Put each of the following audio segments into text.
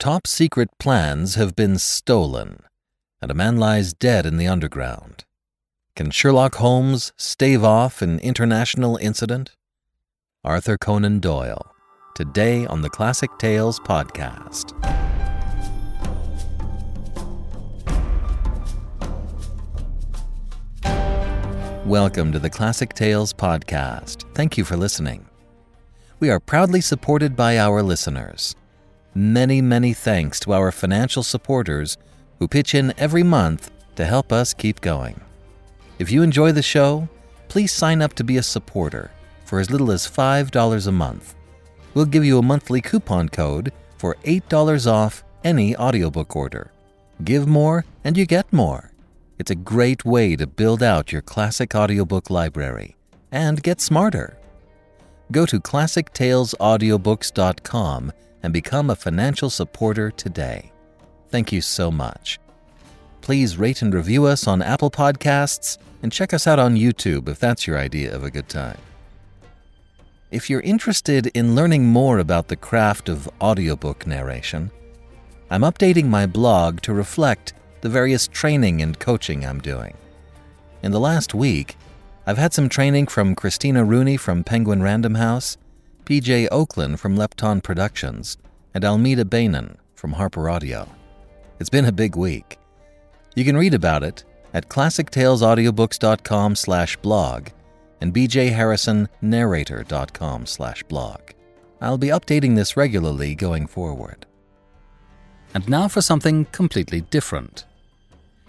Top secret plans have been stolen, and a man lies dead in the underground. Can Sherlock Holmes stave off an international incident? Arthur Conan Doyle, today on the Classic Tales podcast. Welcome to the Classic Tales podcast. Thank you for listening. We are proudly supported by our listeners. Many, many thanks to our financial supporters who pitch in every month to help us keep going. If you enjoy the show, please sign up to be a supporter for as little as $5 a month. We'll give you a monthly coupon code for $8 off any audiobook order. Give more and you get more. It's a great way to build out your classic audiobook library and get smarter. Go to classictalesaudiobooks.com and become a financial supporter today. Thank you so much. Please rate and review us on Apple Podcasts and check us out on YouTube if that's your idea of a good time. If you're interested in learning more about the craft of audiobook narration, I'm updating my blog to reflect the various training and coaching I'm doing. In the last week, I've had some training from Christina Rooney from Penguin Random House, PJ Ochlan from Lepton Productions, and Almeda Beynon from Harper Audio. It's been a big week. You can read about it at classictalesaudiobooks.com slash blog and bjharrisonnarrator.com slash blog. I'll be updating this regularly going forward. And now for something completely different.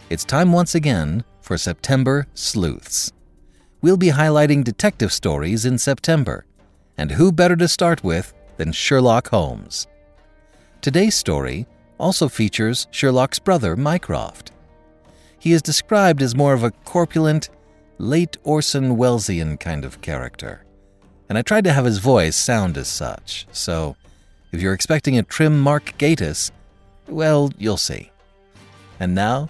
It's time once again for September Sleuths. We'll be highlighting detective stories in September, and who better to start with than Sherlock Holmes? Today's story also features Sherlock's brother, Mycroft. He is described as more of a corpulent, late Orson Wellesian kind of character, and I tried to have his voice sound as such, so if you're expecting a trim Mark Gatiss, well, you'll see. And now,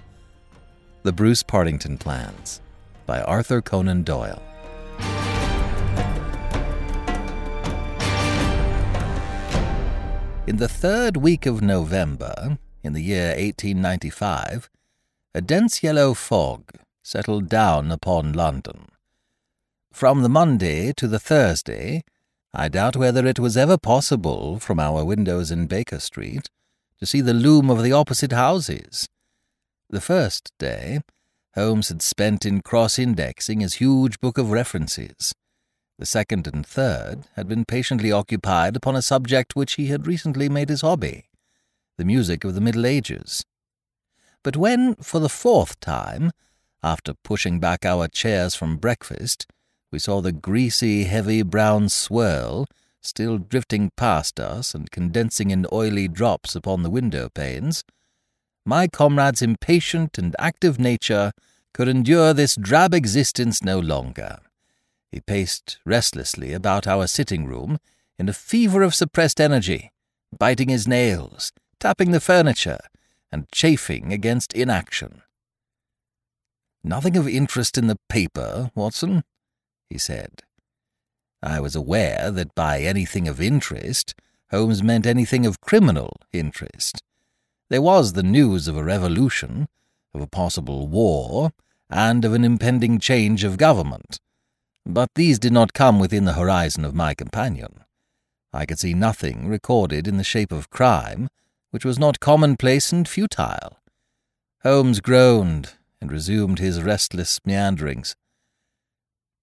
the Bruce Partington Plans by Arthur Conan Doyle. In the third week of November, in the year 1895, a dense yellow fog settled down upon London. From the Monday to the Thursday, I doubt whether it was ever possible from our windows in Baker Street to see the loom of the opposite houses the first day, Holmes had spent in cross indexing his huge book of references. The second and third had been patiently occupied upon a subject which he had recently made his hobby the music of the Middle Ages. But when, for the fourth time, after pushing back our chairs from breakfast, we saw the greasy, heavy brown swirl still drifting past us and condensing in oily drops upon the window panes, my comrade's impatient and active nature could endure this drab existence no longer. He paced restlessly about our sitting room in a fever of suppressed energy, biting his nails, tapping the furniture, and chafing against inaction. Nothing of interest in the paper, Watson, he said. I was aware that by anything of interest, Holmes meant anything of criminal interest. There was the news of a revolution, of a possible war, and of an impending change of government. But these did not come within the horizon of my companion. I could see nothing recorded in the shape of crime which was not commonplace and futile. Holmes groaned and resumed his restless meanderings.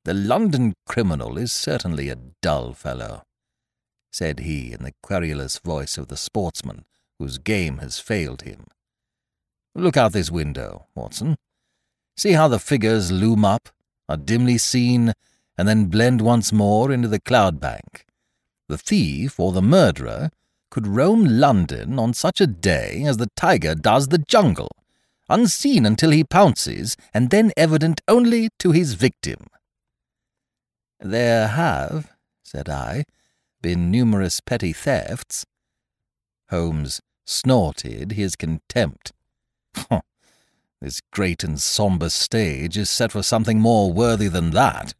The London criminal is certainly a dull fellow, said he in the querulous voice of the sportsman whose game has failed him. Look out this window, Watson. See how the figures loom up, are dimly seen, and then blend once more into the cloud bank. The thief or the murderer could roam London on such a day as the tiger does the jungle, unseen until he pounces, and then evident only to his victim. There have, said I, been numerous petty thefts. Holmes snorted his contempt. This great and sombre stage is set for something more worthy than that,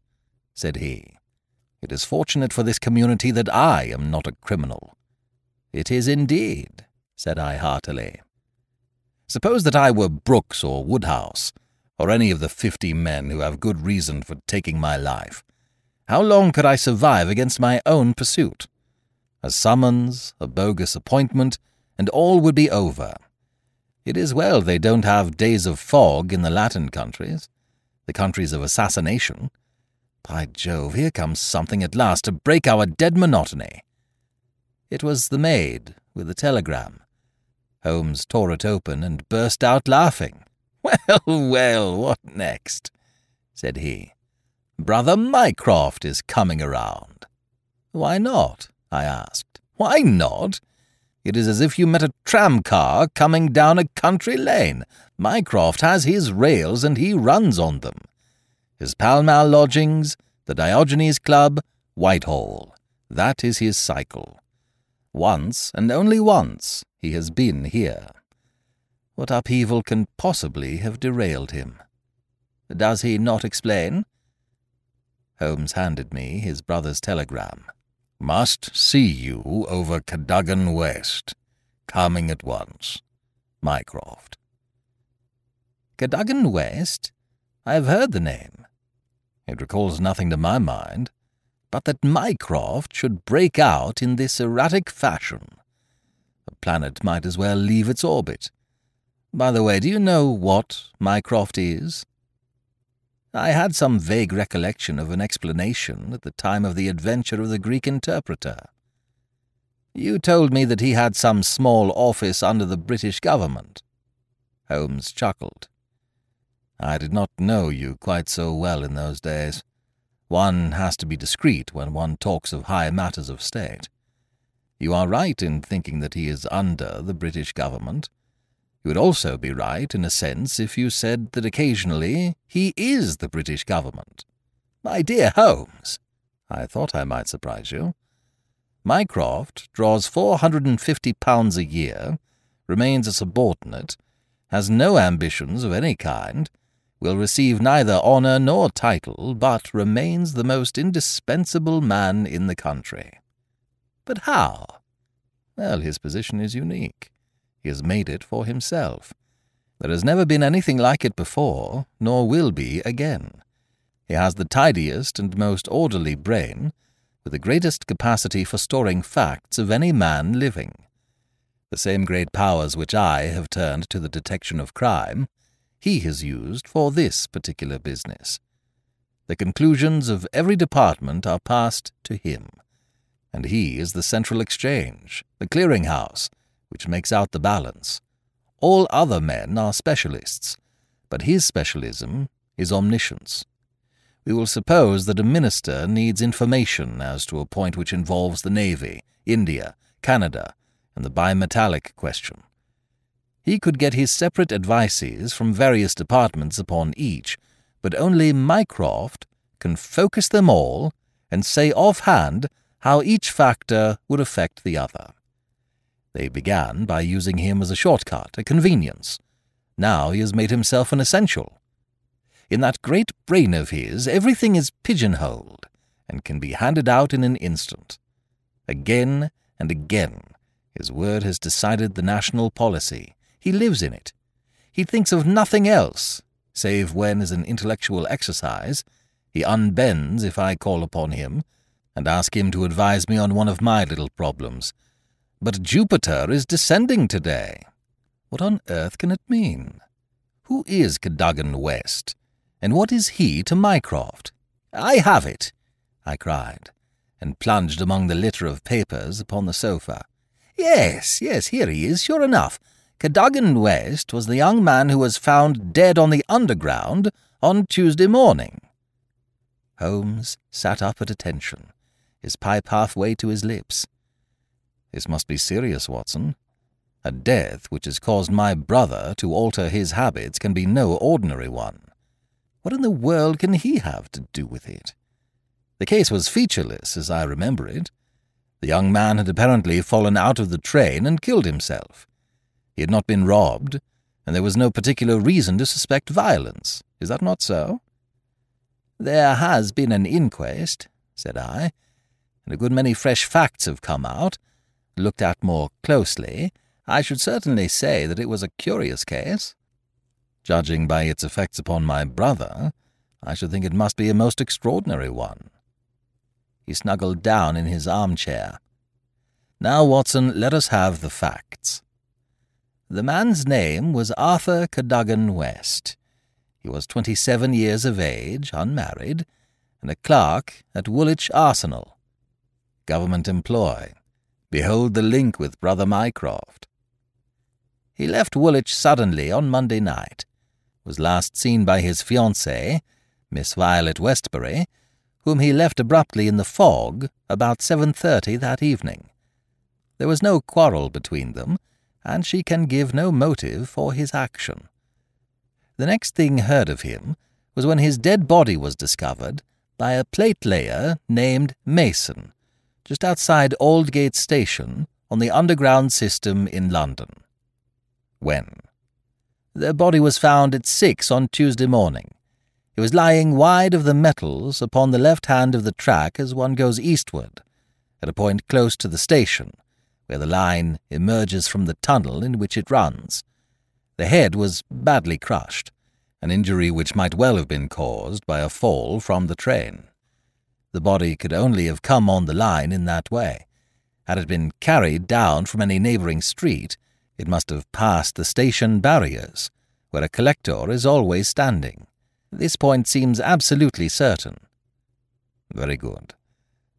said he. It is fortunate for this community that I am not a criminal. It is indeed, said I heartily. Suppose that I were Brooks or Woodhouse, or any of the fifty men who have good reason for taking my life. How long could I survive against my own pursuit? A summons, a bogus appointment, and all would be over. It is well they don't have days of fog in the Latin countries, the countries of assassination. By Jove, here comes something at last to break our dead monotony. It was the maid with the telegram. Holmes tore it open and burst out laughing. Well, well, what next? said he. Brother Mycroft is coming around. Why not? I asked. Why not? It is as if you met a tramcar coming down a country lane. Mycroft has his rails and he runs on them. His Pall Mall lodgings, the Diogenes Club, Whitehall. That is his cycle. Once, and only once, he has been here. What upheaval can possibly have derailed him? Does he not explain? Holmes handed me his brother's telegram. Must see you over Cadogan West. Coming at once. Mycroft. Cadogan West? I have heard the name. It recalls nothing to my mind but that Mycroft should break out in this erratic fashion. The planet might as well leave its orbit. By the way, do you know what Mycroft is? I had some vague recollection of an explanation at the time of the adventure of the Greek interpreter. You told me that he had some small office under the British government. Holmes chuckled. I did not know you quite so well in those days. One has to be discreet when one talks of high matters of state. You are right in thinking that he is under the British government. You would also be right, in a sense, if you said that occasionally he is the British government. My dear Holmes, I thought I might surprise you. Mycroft draws four hundred and fifty pounds a year, remains a subordinate, has no ambitions of any kind, will receive neither honour nor title, but remains the most indispensable man in the country. But how? Well, his position is unique. He has made it for himself. There has never been anything like it before, nor will be again. He has the tidiest and most orderly brain, with the greatest capacity for storing facts of any man living. The same great powers which I have turned to the detection of crime he has used for this particular business. The conclusions of every department are passed to him, and he is the central exchange, the clearing house, which makes out the balance. All other men are specialists, but his specialism is omniscience. We will suppose that a minister needs information as to a point which involves the Navy, India, Canada, and the bimetallic question. He could get his separate advices from various departments upon each, but only Mycroft can focus them all and say offhand how each factor would affect the other. They began by using him as a shortcut, a convenience. Now he has made himself an essential. In that great brain of his, everything is pigeonholed and can be handed out in an instant. Again and again, his word has decided the national policy, he lives in it. He thinks of nothing else, save when, as an intellectual exercise, he unbends if I call upon him and ask him to advise me on one of my little problems. But Jupiter is descending today. What on earth can it mean? Who is Cadogan West? And what is he to Mycroft? I have it, I cried, and plunged among the litter of papers upon the sofa. Yes, yes, here he is, sure enough. Cadogan West was the young man who was found dead on the Underground on Tuesday morning. Holmes sat up at attention, his pipe halfway to his lips. This must be serious, Watson. A death which has caused my brother to alter his habits can be no ordinary one. What in the world can he have to do with it? The case was featureless, as I remember it. The young man had apparently fallen out of the train and killed himself. He had not been robbed, and there was no particular reason to suspect violence. Is that not so? There has been an inquest, said I, and a good many fresh facts have come out. Looked at more closely, I should certainly say that it was a curious case. Judging by its effects upon my brother, I should think it must be a most extraordinary one. He snuggled down in his armchair. Now, Watson, let us have the facts. The man's name was Arthur Cadogan West. He was twenty-seven years of age, unmarried, and a clerk at Woolwich Arsenal. Government employ. Behold the link with Brother Mycroft. He left Woolwich suddenly on Monday night, was last seen by his fiancée, Miss Violet Westbury, whom he left abruptly in the fog about 7.30 that evening. There was no quarrel between them, and she can give no motive for his action. The next thing heard of him was when his dead body was discovered by a plate layer named Mason, just outside Aldgate Station on the Underground system in London. When? The body was found at six on Tuesday morning. It was lying wide of the metals upon the left hand of the track as one goes eastward, at a point close to the station, where the line emerges from the tunnel in which it runs. The head was badly crushed, an injury which might well have been caused by a fall from the train. The body could only have come on the line in that way. Had it been carried down from any neighbouring street, it must have passed the station barriers, where a collector is always standing. This point seems absolutely certain. Very good.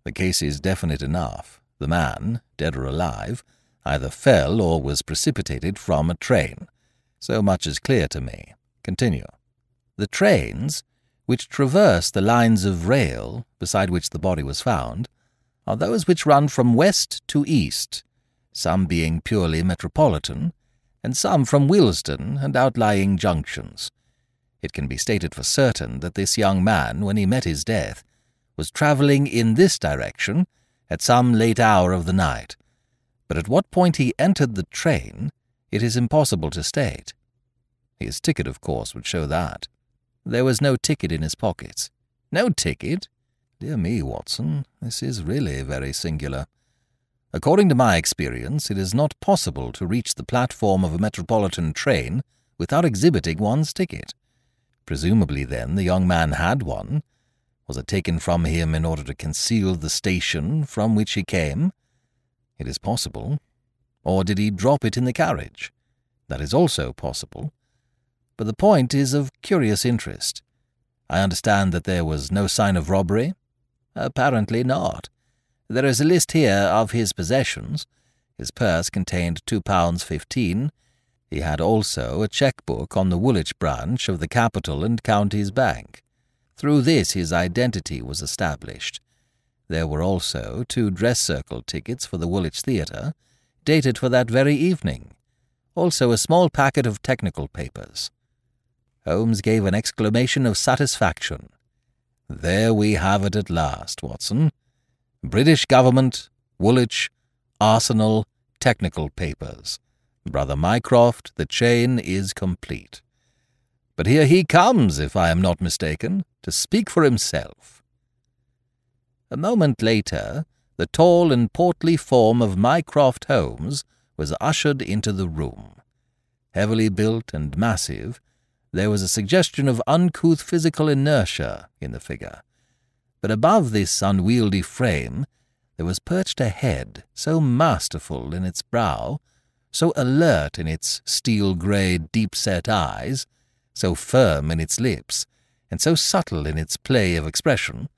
The case is definite enough. The man, dead or alive, either fell or was precipitated from a train. So much is clear to me. Continue. The trains, which traverse the lines of rail beside which the body was found, are those which run from west to east, some being purely metropolitan, and some from Willesden and outlying junctions. It can be stated for certain that this young man, when he met his death, was travelling in this direction at some late hour of the night, but at what point he entered the train it is impossible to state. His ticket, of course, would show that. There was no ticket in his pockets. No ticket? Dear me, Watson, this is really very singular. According to my experience, it is not possible to reach the platform of a metropolitan train without exhibiting one's ticket. Presumably, then, the young man had one. Was it taken from him in order to conceal the station from which he came? It is possible. Or did he drop it in the carriage? That is also possible. But the point is of curious interest. I understand that there was no sign of robbery? Apparently not. There is a list here of his possessions. His purse contained two pounds fifteen. He had also a cheque-book on the Woolwich branch of the Capital and Counties Bank. Through this his identity was established. There were also two dress circle tickets for the Woolwich Theatre, dated for that very evening. Also a small packet of technical papers. Holmes gave an exclamation of satisfaction. There we have it at last, Watson. British Government, Woolwich, Arsenal, Technical Papers. Brother Mycroft, the chain is complete. But here he comes, if I am not mistaken, to speak for himself. A moment later, the tall and portly form of Mycroft Holmes was ushered into the room. Heavily built and massive, there was a suggestion of uncouth physical inertia in the figure but above this unwieldy frame there was perched a head so masterful in its brow, so alert in its steel-grey, deep-set eyes, so firm in its lips, and so subtle in its play of expression,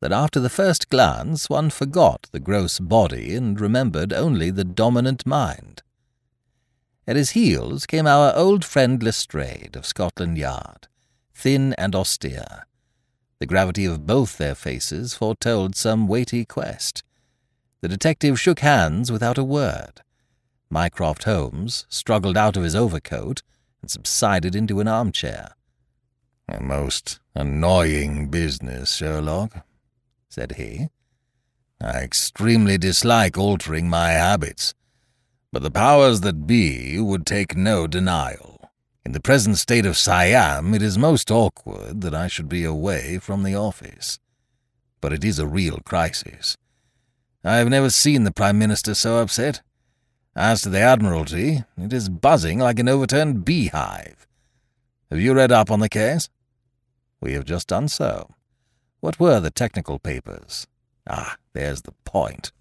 that after the first glance one forgot the gross body and remembered only the dominant mind. At his heels came our old friend Lestrade of Scotland Yard, thin and austere, the gravity of both their faces foretold some weighty quest. The detective shook hands without a word. Mycroft Holmes struggled out of his overcoat and subsided into an armchair. A most annoying business, Sherlock, said he. I extremely dislike altering my habits, but the powers that be would take no denial. In the present state of Siam, it is most awkward that I should be away from the office. But it is a real crisis. I have never seen the Prime Minister so upset. As to the Admiralty, it is buzzing like an overturned beehive. Have you read up on the case? We have just done so. What were the technical papers? Ah, there's the point.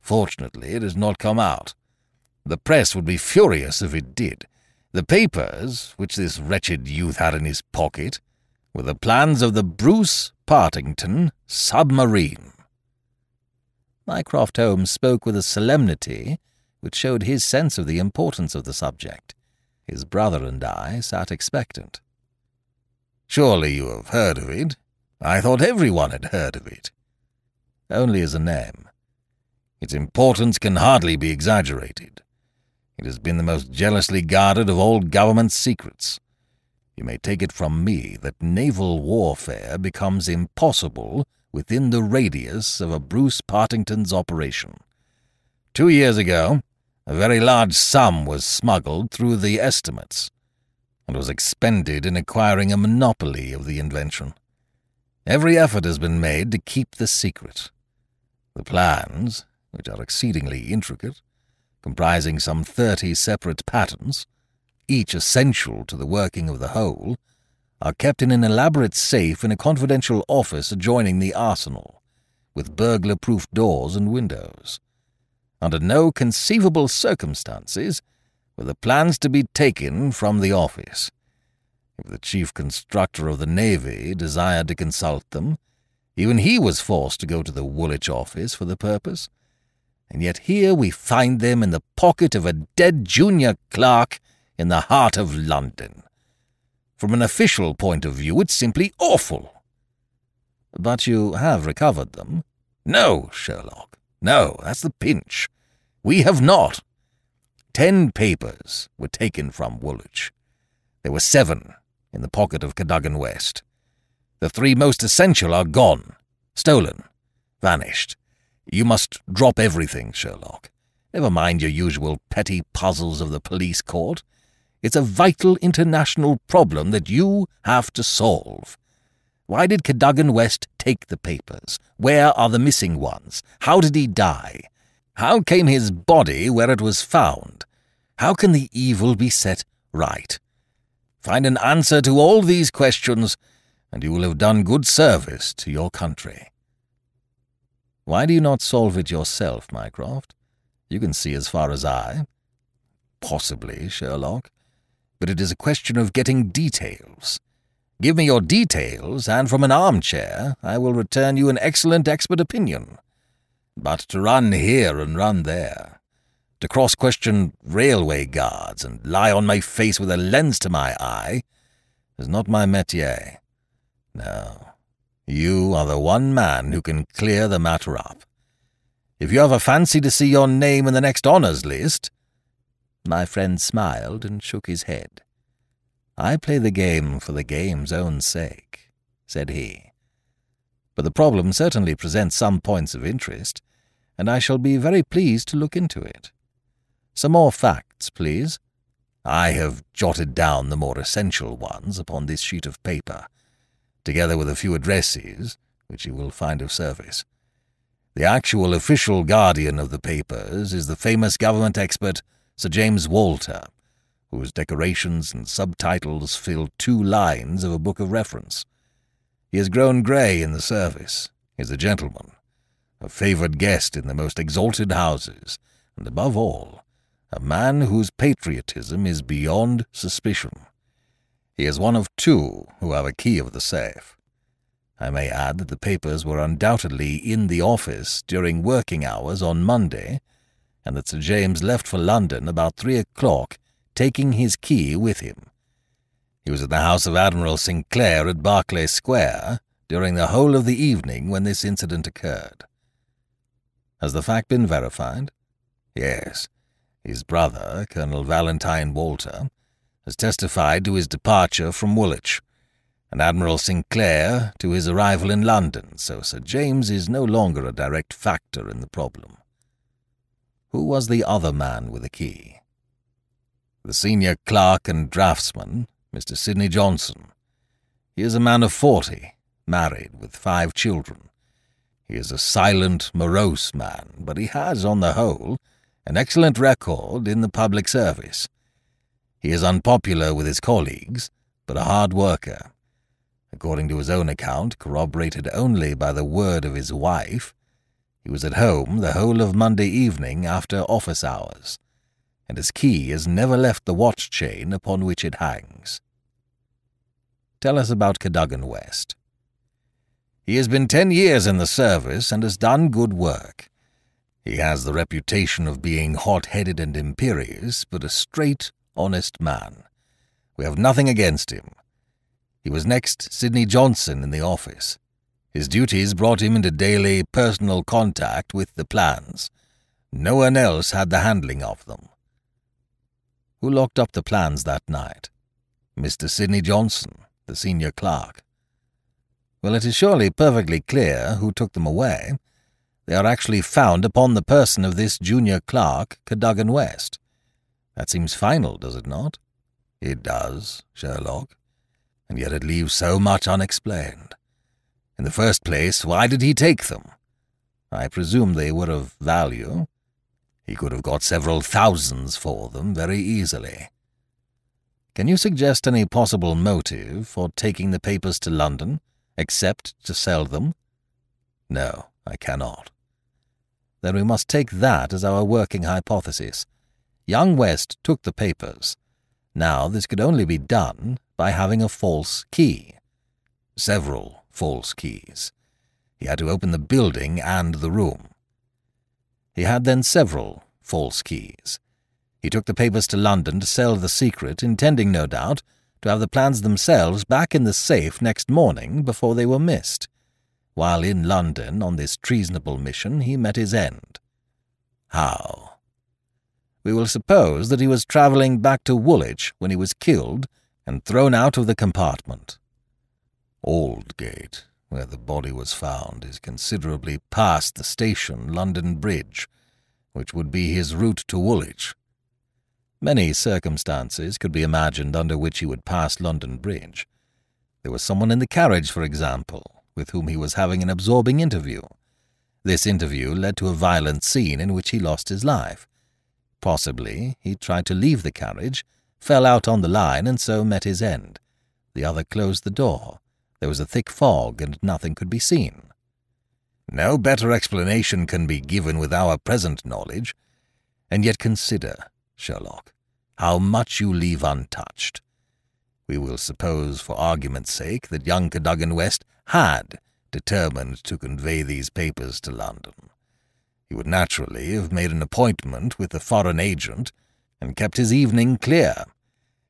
Fortunately, it has not come out. The press would be furious if it did. The papers, which this wretched youth had in his pocket, were the plans of the Bruce Partington submarine. Mycroft Holmes spoke with a solemnity which showed his sense of the importance of the subject. His brother and I sat expectant. Surely you have heard of it. I thought everyone had heard of it. Only as a name. Its importance can hardly be exaggerated. It has been the most jealously guarded of all government secrets. You may take it from me that naval warfare becomes impossible within the radius of a Bruce Partington's operation. Two years ago, a very large sum was smuggled through the estimates and was expended in acquiring a monopoly of the invention. Every effort has been made to keep the secret. The plans, which are exceedingly intricate, comprising some thirty separate patents, each essential to the working of the whole, are kept in an elaborate safe in a confidential office adjoining the arsenal, with burglar-proof doors and windows. Under no conceivable circumstances were the plans to be taken from the office. If the chief constructor of the Navy desired to consult them, even he was forced to go to the Woolwich office for the purpose. And yet here we find them in the pocket of a dead junior clerk in the heart of London. From an official point of view, it's simply awful. But you have recovered them? No, Sherlock. No, that's the pinch. We have not. Ten papers were taken from Woolwich. There were seven in the pocket of Cadogan West. The three most essential are gone, stolen, vanished. You must drop everything, Sherlock. Never mind your usual petty puzzles of the police court. It's a vital international problem that you have to solve. Why did Cadogan West take the papers? Where are the missing ones? How did he die? How came his body where it was found? How can the evil be set right? Find an answer to all these questions, and you will have done good service to your country. Why do you not solve it yourself, Mycroft? You can see as far as I. Possibly, Sherlock. But it is a question of getting details. Give me your details, and from an armchair I will return you an excellent expert opinion. But to run here and run there, to cross question railway guards and lie on my face with a lens to my eye, is not my métier. No, you are the one man who can clear the matter up. If you have a fancy to see your name in the next honours list, my friend smiled and shook his head. I play the game for the game's own sake, said he but the problem certainly presents some points of interest, and I shall be very pleased to look into it. Some more facts, please. I have jotted down the more essential ones upon this sheet of paper, together with a few addresses, which you will find of service. The actual official guardian of the papers is the famous government expert Sir James Walter, whose decorations and subtitles fill two lines of a book of reference. He has grown grey in the service, is a gentleman, a favoured guest in the most exalted houses, and above all, a man whose patriotism is beyond suspicion. He is one of two who have a key of the safe. I may add that the papers were undoubtedly in the office during working hours on Monday, and that Sir James left for London about three o'clock, taking his key with him. He was at the house of Admiral Sinclair at Berkeley Square during the whole of the evening when this incident occurred. Has the fact been verified? Yes. His brother, Colonel Valentine Walter, has testified to his departure from Woolwich, and Admiral Sinclair to his arrival in London, so Sir James is no longer a direct factor in the problem. Who was the other man with the key? The senior clerk and draftsman, Mr. Sidney Johnson. He is a man of forty, married, with five children. He is a silent, morose man, but he has, on the whole, an excellent record in the public service. He is unpopular with his colleagues, but a hard worker. According to his own account, corroborated only by the word of his wife, he was at home the whole of Monday evening after office hours, and his key has never left the watch chain upon which it hangs. Tell us about Cadogan West. He has been ten years in the service and has done good work. He has the reputation of being hot-headed and imperious, but a straight, honest man. We have nothing against him. He was next Sidney Johnson in the office. His duties brought him into daily personal contact with the plans. No one else had the handling of them. Who locked up the plans that night? Mr. Sidney Johnson, the senior clerk. Well, it is surely perfectly clear who took them away. They are actually found upon the person of this junior clerk, Cadogan West. That seems final, does it not? It does, Sherlock. And yet it leaves so much unexplained. In the first place, why did he take them? I presume they were of value. He could have got several thousands for them very easily. Can you suggest any possible motive for taking the papers to London? except to sell them? No, I cannot. Then we must take that as our working hypothesis. Young West took the papers. Now this could only be done by having a false key. Several false keys. He had to open the building and the room. He had then several false keys. He took the papers to London to sell the secret, intending, no doubt, to have the plans themselves back in the safe next morning before they were missed. While in London on this treasonable mission, he met his end. How? We will suppose that he was travelling back to Woolwich when he was killed and thrown out of the compartment. Aldgate, where the body was found, is considerably past the station London Bridge, which would be his route to Woolwich. Many circumstances could be imagined under which he would pass London Bridge. There was someone in the carriage, for example, with whom he was having an absorbing interview. This interview led to a violent scene in which he lost his life. Possibly he tried to leave the carriage, fell out on the line, and so met his end. The other closed the door. There was a thick fog, and nothing could be seen. No better explanation can be given with our present knowledge. And yet consider, Sherlock, how much you leave untouched. We will suppose, for argument's sake, that young Cadogan West had determined to convey these papers to London. He would naturally have made an appointment with the foreign agent and kept his evening clear.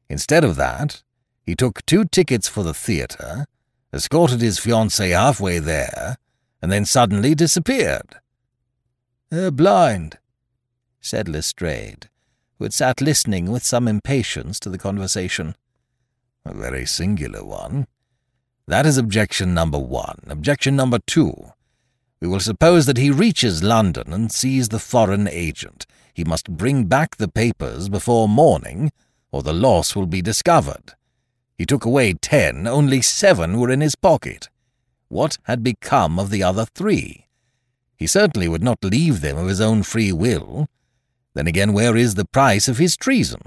Instead of that, he took two tickets for the theatre, escorted his fiancée halfway there, and then suddenly disappeared. They're blind, said Lestrade, who had sat listening with some impatience to the conversation. A very singular one. That is objection number one. Objection number two. We will suppose that he reaches London and sees the foreign agent. He must bring back the papers before morning, or the loss will be discovered. He took away ten, only seven were in his pocket. What had become of the other three? He certainly would not leave them of his own free will. Then again, where is the price of his treason?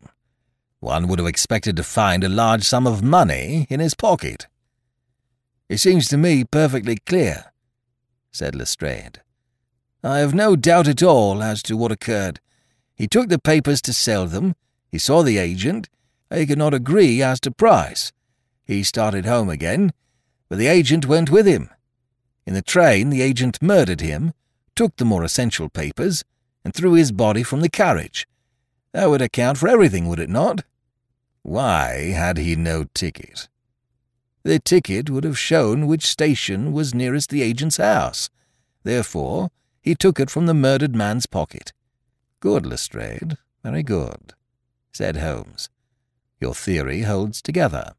One would have expected to find a large sum of money in his pocket. It seems to me perfectly clear, said Lestrade. I have no doubt at all as to what occurred. He took the papers to sell them. He saw the agent. They could not agree as to price. He started home again, but the agent went with him. In the train, the agent murdered him, took the more essential papers, and threw his body from the carriage. That would account for everything, would it not? Why had he no ticket? The ticket would have shown which station was nearest the agent's house. Therefore, he took it from the murdered man's pocket. Good, Lestrade, very good, said Holmes. Your theory holds together.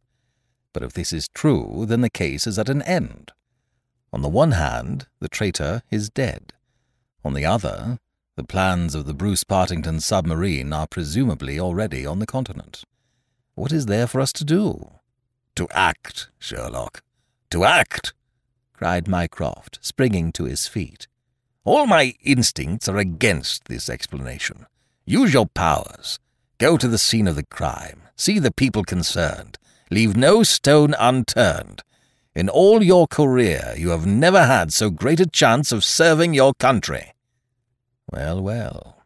But if this is true, then the case is at an end. On the one hand, the traitor is dead. On the other, the plans of the Bruce Partington submarine are presumably already on the continent. What is there for us to do? To act, Sherlock. To act! cried Mycroft, springing to his feet. All my instincts are against this explanation. Use your powers. Go to the scene of the crime. See the people concerned. Leave no stone unturned. In all your career, you have never had so great a chance of serving your country. Well, well,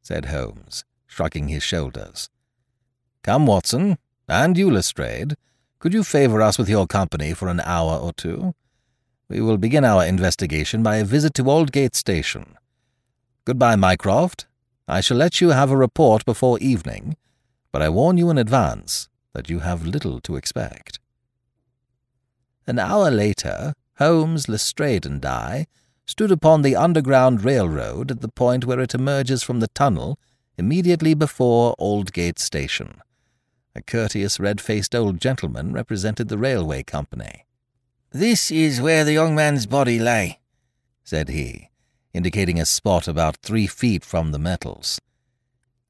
said Holmes, shrugging his shoulders. Come, Watson, and you, Lestrade, could you favour us with your company for an hour or two? We will begin our investigation by a visit to Aldgate Station. Goodbye, Mycroft. I shall let you have a report before evening, but I warn you in advance that you have little to expect. An hour later, Holmes, Lestrade, and I stood upon the Underground Railroad at the point where it emerges from the tunnel immediately before Aldgate Station. A courteous, red-faced old gentleman represented the railway company. This is where the young man's body lay, said he, indicating a spot about three feet from the metals.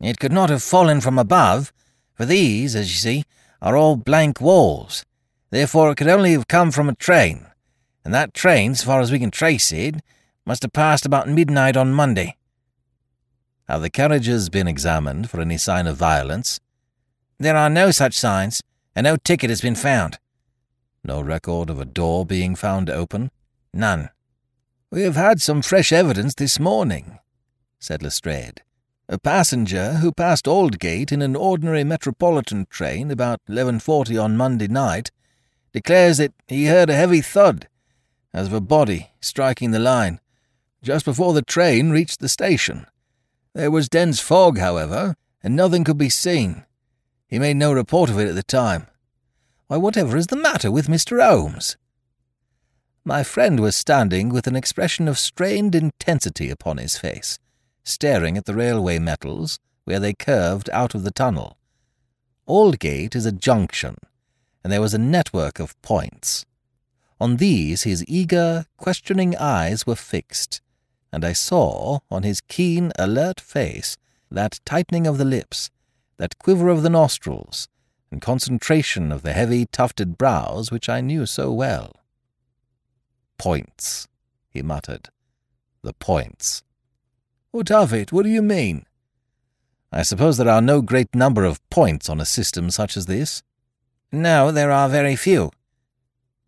It could not have fallen from above, for these, as you see, are all blank walls. Therefore, it could only have come from a train, and that train, so far as we can trace it, must have passed about midnight on Monday. Have the carriages been examined for any sign of violence? There are no such signs, and no ticket has been found. No record of a door being found open? None. We have had some fresh evidence this morning, said Lestrade. A passenger who passed Aldgate in an ordinary metropolitan train about 11.40 on Monday night declares that he heard a heavy thud, as of a body striking the line, just before the train reached the station. There was dense fog, however, and nothing could be seen. He made no report of it at the time. Why, whatever is the matter with Mr. Holmes? My friend was standing with an expression of strained intensity upon his face, staring at the railway metals where they curved out of the tunnel. Aldgate is a junction, and there was a network of points. On these his eager, questioning eyes were fixed, and I saw on his keen, alert face that tightening of the lips, that quiver of the nostrils, and concentration of the heavy, tufted brows which I knew so well. Points, he muttered. The points. What of it? What do you mean? I suppose there are no great number of points on a system such as this. No, there are very few.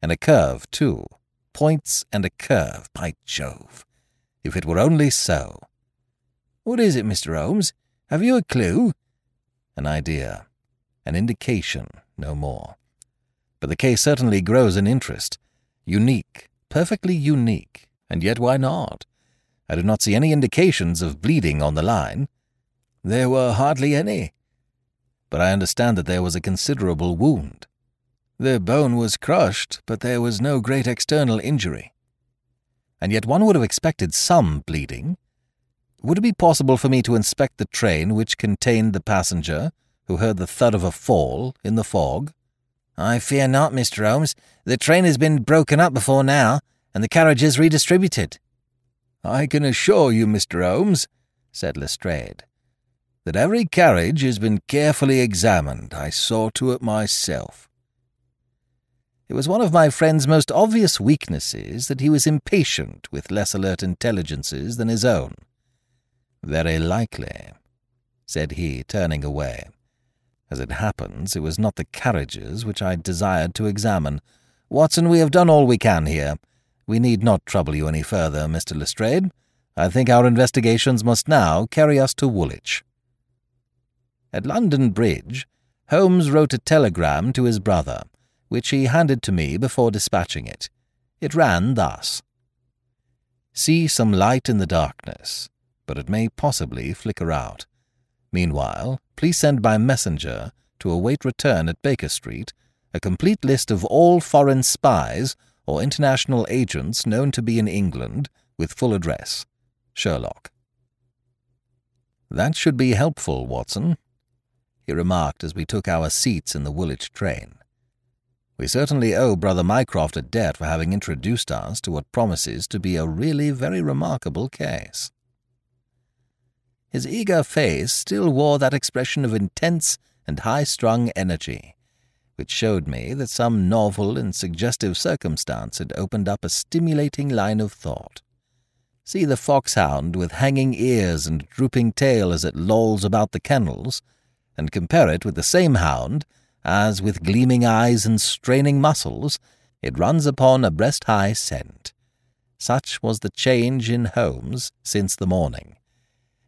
And a curve, too. Points and a curve, by Jove. If it were only so. What is it, Mr. Holmes? Have you a clue? An idea. An indication, no more. But the case certainly grows in interest. Unique, perfectly unique. And yet why not? I do not see any indications of bleeding on the line. There were hardly any but I understand that there was a considerable wound. The bone was crushed, but there was no great external injury. And yet one would have expected some bleeding. Would it be possible for me to inspect the train which contained the passenger who heard the thud of a fall in the fog? I fear not, Mr. Holmes. The train has been broken up before now, and the carriages redistributed. I can assure you, Mr. Holmes, said Lestrade, that every carriage has been carefully examined. I saw to it myself. It was one of my friend's most obvious weaknesses that he was impatient with less alert intelligences than his own. Very likely, said he, turning away. As it happens, it was not the carriages which I desired to examine. Watson, we have done all we can here. We need not trouble you any further, Mr. Lestrade. I think our investigations must now carry us to Woolwich. At London Bridge, Holmes wrote a telegram to his brother, which he handed to me before dispatching it. It ran thus See some light in the darkness, but it may possibly flicker out. Meanwhile, please send by messenger to await return at Baker Street a complete list of all foreign spies or international agents known to be in England with full address. Sherlock. That should be helpful, Watson, he remarked as we took our seats in the Woolwich train. We certainly owe Brother Mycroft a debt for having introduced us to what promises to be a really very remarkable case. His eager face still wore that expression of intense and high-strung energy, which showed me that some novel and suggestive circumstance had opened up a stimulating line of thought. See the foxhound with hanging ears and drooping tail as it lolls about the kennels, and compare it with the same hound as, with gleaming eyes and straining muscles, it runs upon a breast-high scent. Such was the change in Holmes since the morning.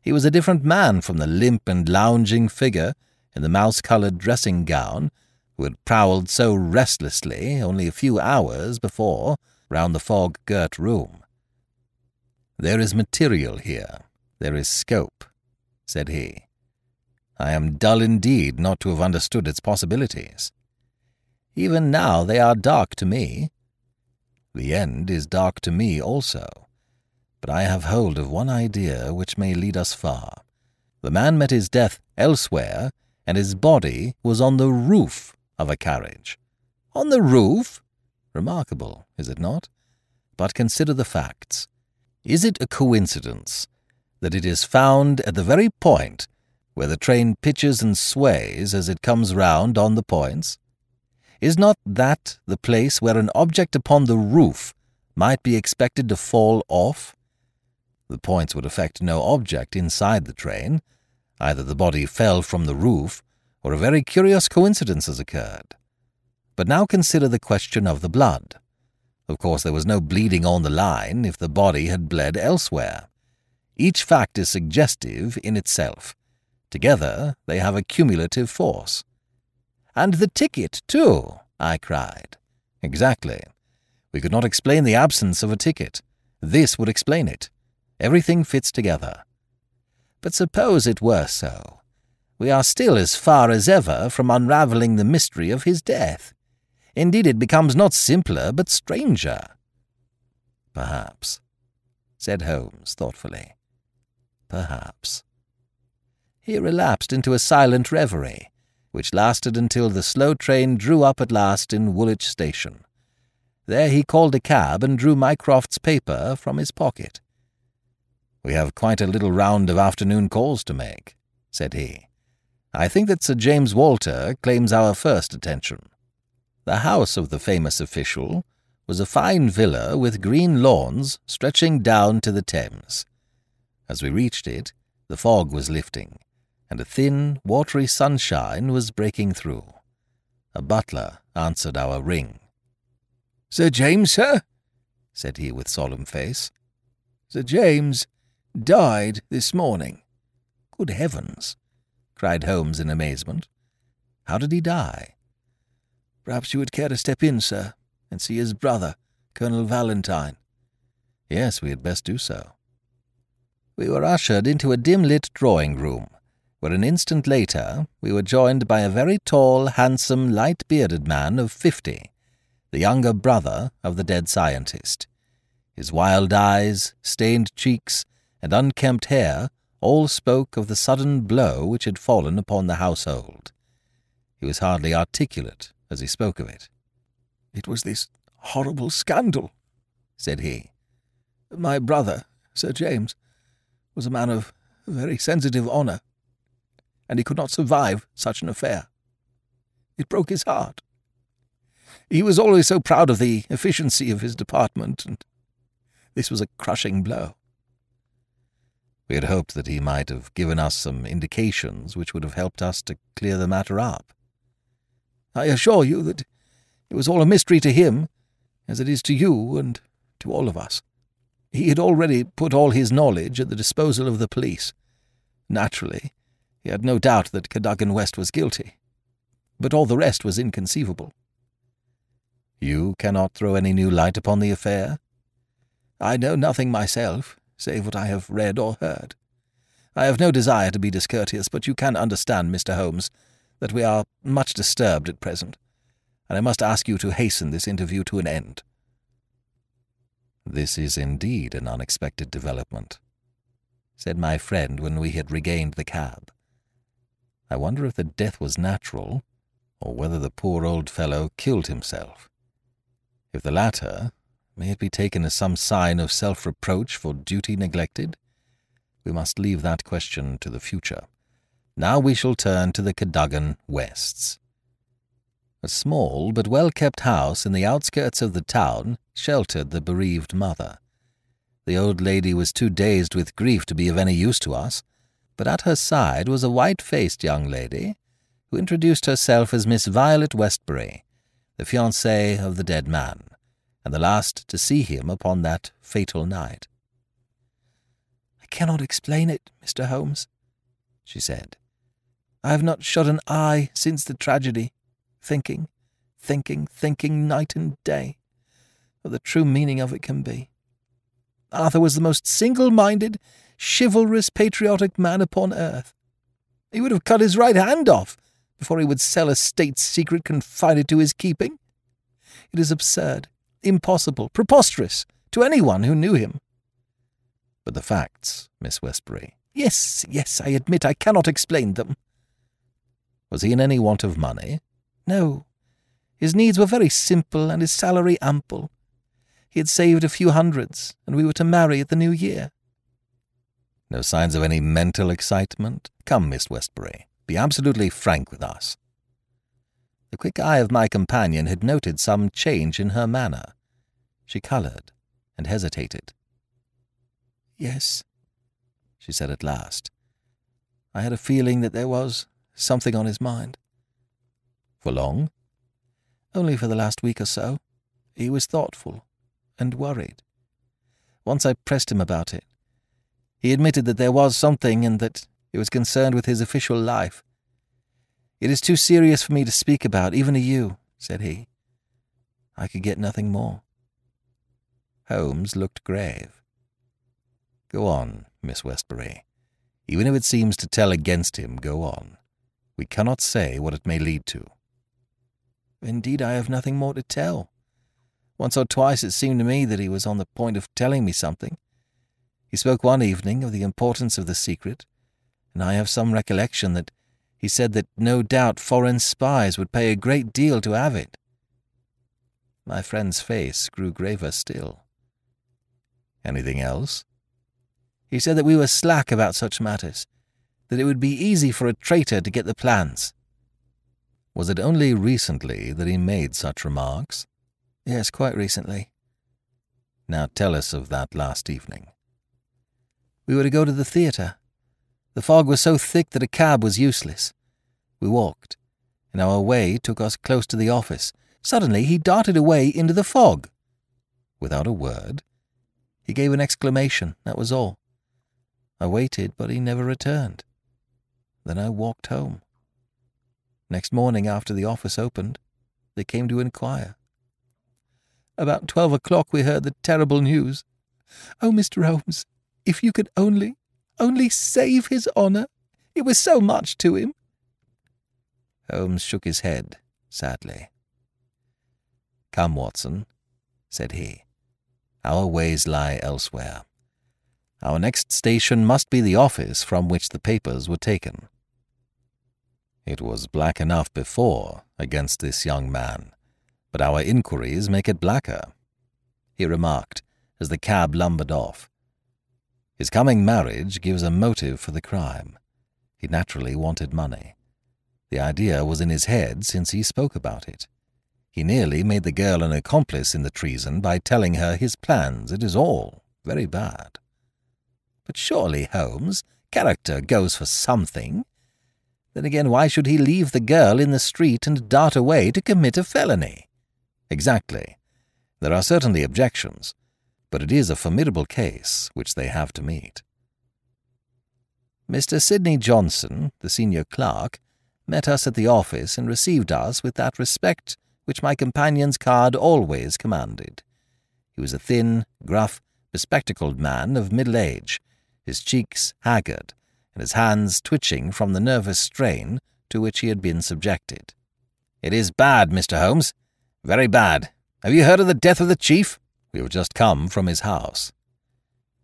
He was a different man from the limp and lounging figure in the mouse-coloured dressing-gown who had prowled so restlessly only a few hours before round the fog-girt room. There is material here. There is scope, said he. I am dull indeed not to have understood its possibilities. Even now they are dark to me. The end is dark to me also, but I have hold of one idea which may lead us far. The man met his death elsewhere, and his body was on the roof of a carriage. On the roof? Remarkable, is it not? But consider the facts. Is it a coincidence that it is found at the very point where the train pitches and sways as it comes round on the points? Is not that the place where an object upon the roof might be expected to fall off? The points would affect no object inside the train. Either the body fell from the roof, or a very curious coincidence has occurred. But now consider the question of the blood. Of course, there was no bleeding on the line if the body had bled elsewhere. Each fact is suggestive in itself, Together they have a cumulative force. And the ticket, too, I cried. Exactly. We could not explain the absence of a ticket. This would explain it. Everything fits together. But suppose it were so. We are still as far as ever from unravelling the mystery of his death. Indeed, it becomes not simpler, but stranger. Perhaps, said Holmes thoughtfully. Perhaps he relapsed into a silent reverie, which lasted until the slow train drew up at last in Woolwich Station. There he called a cab and drew Mycroft's paper from his pocket. We have quite a little round of afternoon calls to make, said he. I think that Sir James Walter claims our first attention. The house of the famous official was a fine villa with green lawns stretching down to the Thames. As we reached it, the fog was lifting, and a thin, watery sunshine was breaking through. A butler answered our ring. Sir James, sir? said he with solemn face. Sir James died this morning. Good heavens! cried Holmes in amazement. How did he die? Perhaps you would care to step in, sir, and see his brother, Colonel Valentine. Yes, we had best do so. We were ushered into a dim-lit drawing-room, where an instant later we were joined by a very tall, handsome, light-bearded man of fifty, the younger brother of the dead scientist. His wild eyes, stained cheeks, and unkempt hair all spoke of the sudden blow which had fallen upon the household. He was hardly articulate as he spoke of it. It was this horrible scandal, said he. My brother, Sir James, was a man of very sensitive honour and he could not survive such an affair. It broke his heart. He was always so proud of the efficiency of his department, and this was a crushing blow. We had hoped that he might have given us some indications which would have helped us to clear the matter up. I assure you that it was all a mystery to him, as it is to you and to all of us. He had already put all his knowledge at the disposal of the police. Naturally, he had no doubt that Cadogan West was guilty, but all the rest was inconceivable. You cannot throw any new light upon the affair? I know nothing myself, save what I have read or heard. I have no desire to be discourteous, but you can understand, Mr. Holmes, that we are much disturbed at present, and I must ask you to hasten this interview to an end. This is indeed an unexpected development, said my friend when we had regained the cab. I wonder if the death was natural, or whether the poor old fellow killed himself. If the latter, may it be taken as some sign of self reproach for duty neglected? We must leave that question to the future. Now we shall turn to the Cadogan Wests. A small but well kept house in the outskirts of the town sheltered the bereaved mother. The old lady was too dazed with grief to be of any use to us, but at her side was a white faced young lady who introduced herself as Miss Violet Westbury, the fiancée of the dead man, and the last to see him upon that fatal night. I cannot explain it, Mr. Holmes, she said. I have not shut an eye since the tragedy, thinking, thinking, thinking night and day what the true meaning of it can be. Arthur was the most single minded, chivalrous, patriotic man upon earth. He would have cut his right hand off before he would sell a state secret confided to his keeping. It is absurd, impossible, preposterous to anyone who knew him. But the facts, Miss Westbury. Yes, yes, I admit I cannot explain them. Was he in any want of money? No. His needs were very simple and his salary ample. He had saved a few hundreds, and we were to marry at the new year. No signs of any mental excitement? Come, Miss Westbury, be absolutely frank with us. The quick eye of my companion had noted some change in her manner. She coloured and hesitated. Yes, she said at last. I had a feeling that there was something on his mind. For long? Only for the last week or so. He was thoughtful and worried. Once I pressed him about it. He admitted that there was something and that it was concerned with his official life. It is too serious for me to speak about, even to you, said he. I could get nothing more. Holmes looked grave. Go on, Miss Westbury. Even if it seems to tell against him, go on. We cannot say what it may lead to. Indeed, I have nothing more to tell. Once or twice it seemed to me that he was on the point of telling me something. He spoke one evening of the importance of the secret, and I have some recollection that he said that no doubt foreign spies would pay a great deal to have it. My friend's face grew graver still. Anything else? He said that we were slack about such matters, that it would be easy for a traitor to get the plans. Was it only recently that he made such remarks? Yes, quite recently. Now tell us of that last evening. We were to go to the theatre. The fog was so thick that a cab was useless. We walked, and our way took us close to the office. Suddenly he darted away into the fog. Without a word? He gave an exclamation, that was all. I waited, but he never returned. Then I walked home. Next morning, after the office opened, they came to inquire. About twelve o'clock we heard the terrible news. Oh, Mr. Holmes, if you could only, only save his honour. It was so much to him. Holmes shook his head sadly. Come, Watson, said he. Our ways lie elsewhere. Our next station must be the office from which the papers were taken. It was black enough before against this young man, but our inquiries make it blacker, he remarked as the cab lumbered off. His coming marriage gives a motive for the crime. He naturally wanted money. The idea was in his head since he spoke about it. He nearly made the girl an accomplice in the treason by telling her his plans. It is all very bad. But surely, Holmes, character goes for something. Then again, why should he leave the girl in the street and dart away to commit a felony? Exactly. There are certainly objections, but it is a formidable case which they have to meet. Mr. Sidney Johnson, the senior clerk, met us at the office and received us with that respect which my companion's card always commanded. He was a thin, gruff, bespectacled man of middle age, his cheeks haggard, and his hands twitching from the nervous strain to which he had been subjected. It is bad, Mr. Holmes. Very bad. Have you heard of the death of the chief? We have just come from his house.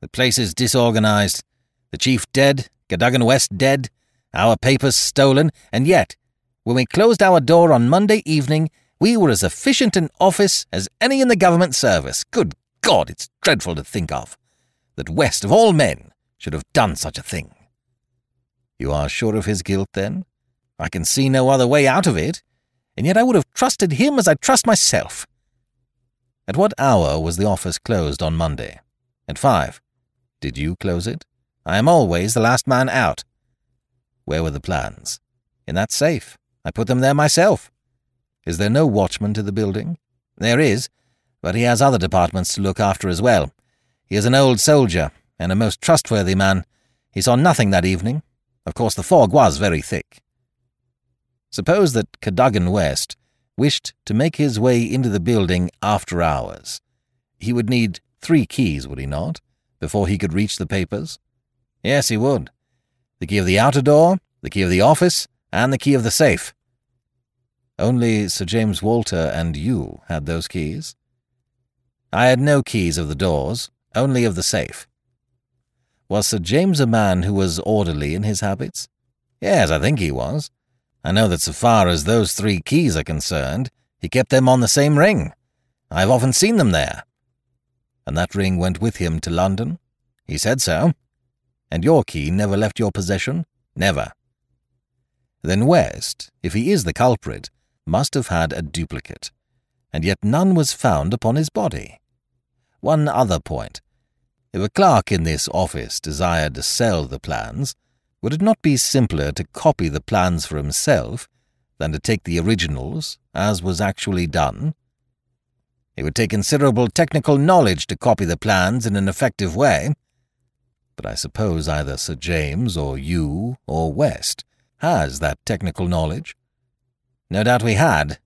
The place is disorganized. The chief dead, Cadogan West dead, our papers stolen, and yet, when we closed our door on Monday evening, we were as efficient in office as any in the government service. Good God, it's dreadful to think of. That West, of all men, should have done such a thing. You are sure of his guilt, then? I can see no other way out of it, and yet I would have trusted him as I trust myself. At what hour was the office closed on Monday? At five. Did you close it? I am always the last man out. Where were the plans? In that safe. I put them there myself. Is there no watchman to the building? There is, but he has other departments to look after as well. He is an old soldier, and a most trustworthy man. He saw nothing that evening. Of course, the fog was very thick. Suppose that Cadogan West wished to make his way into the building after hours. He would need three keys, would he not, before he could reach the papers? Yes, he would. The key of the outer door, the key of the office, and the key of the safe. Only Sir James Walter and you had those keys? I had no keys of the doors, only of the safe. Was Sir James a man who was orderly in his habits? Yes, I think he was. I know that so far as those three keys are concerned, he kept them on the same ring. I've often seen them there. And that ring went with him to London? He said so. And your key never left your possession? Never. Then West, if he is the culprit, must have had a duplicate, and yet none was found upon his body. One other point. If a clerk in this office desired to sell the plans, would it not be simpler to copy the plans for himself than to take the originals, as was actually done? It would take considerable technical knowledge to copy the plans in an effective way. But I suppose either Sir James or you or West has that technical knowledge. No doubt we had,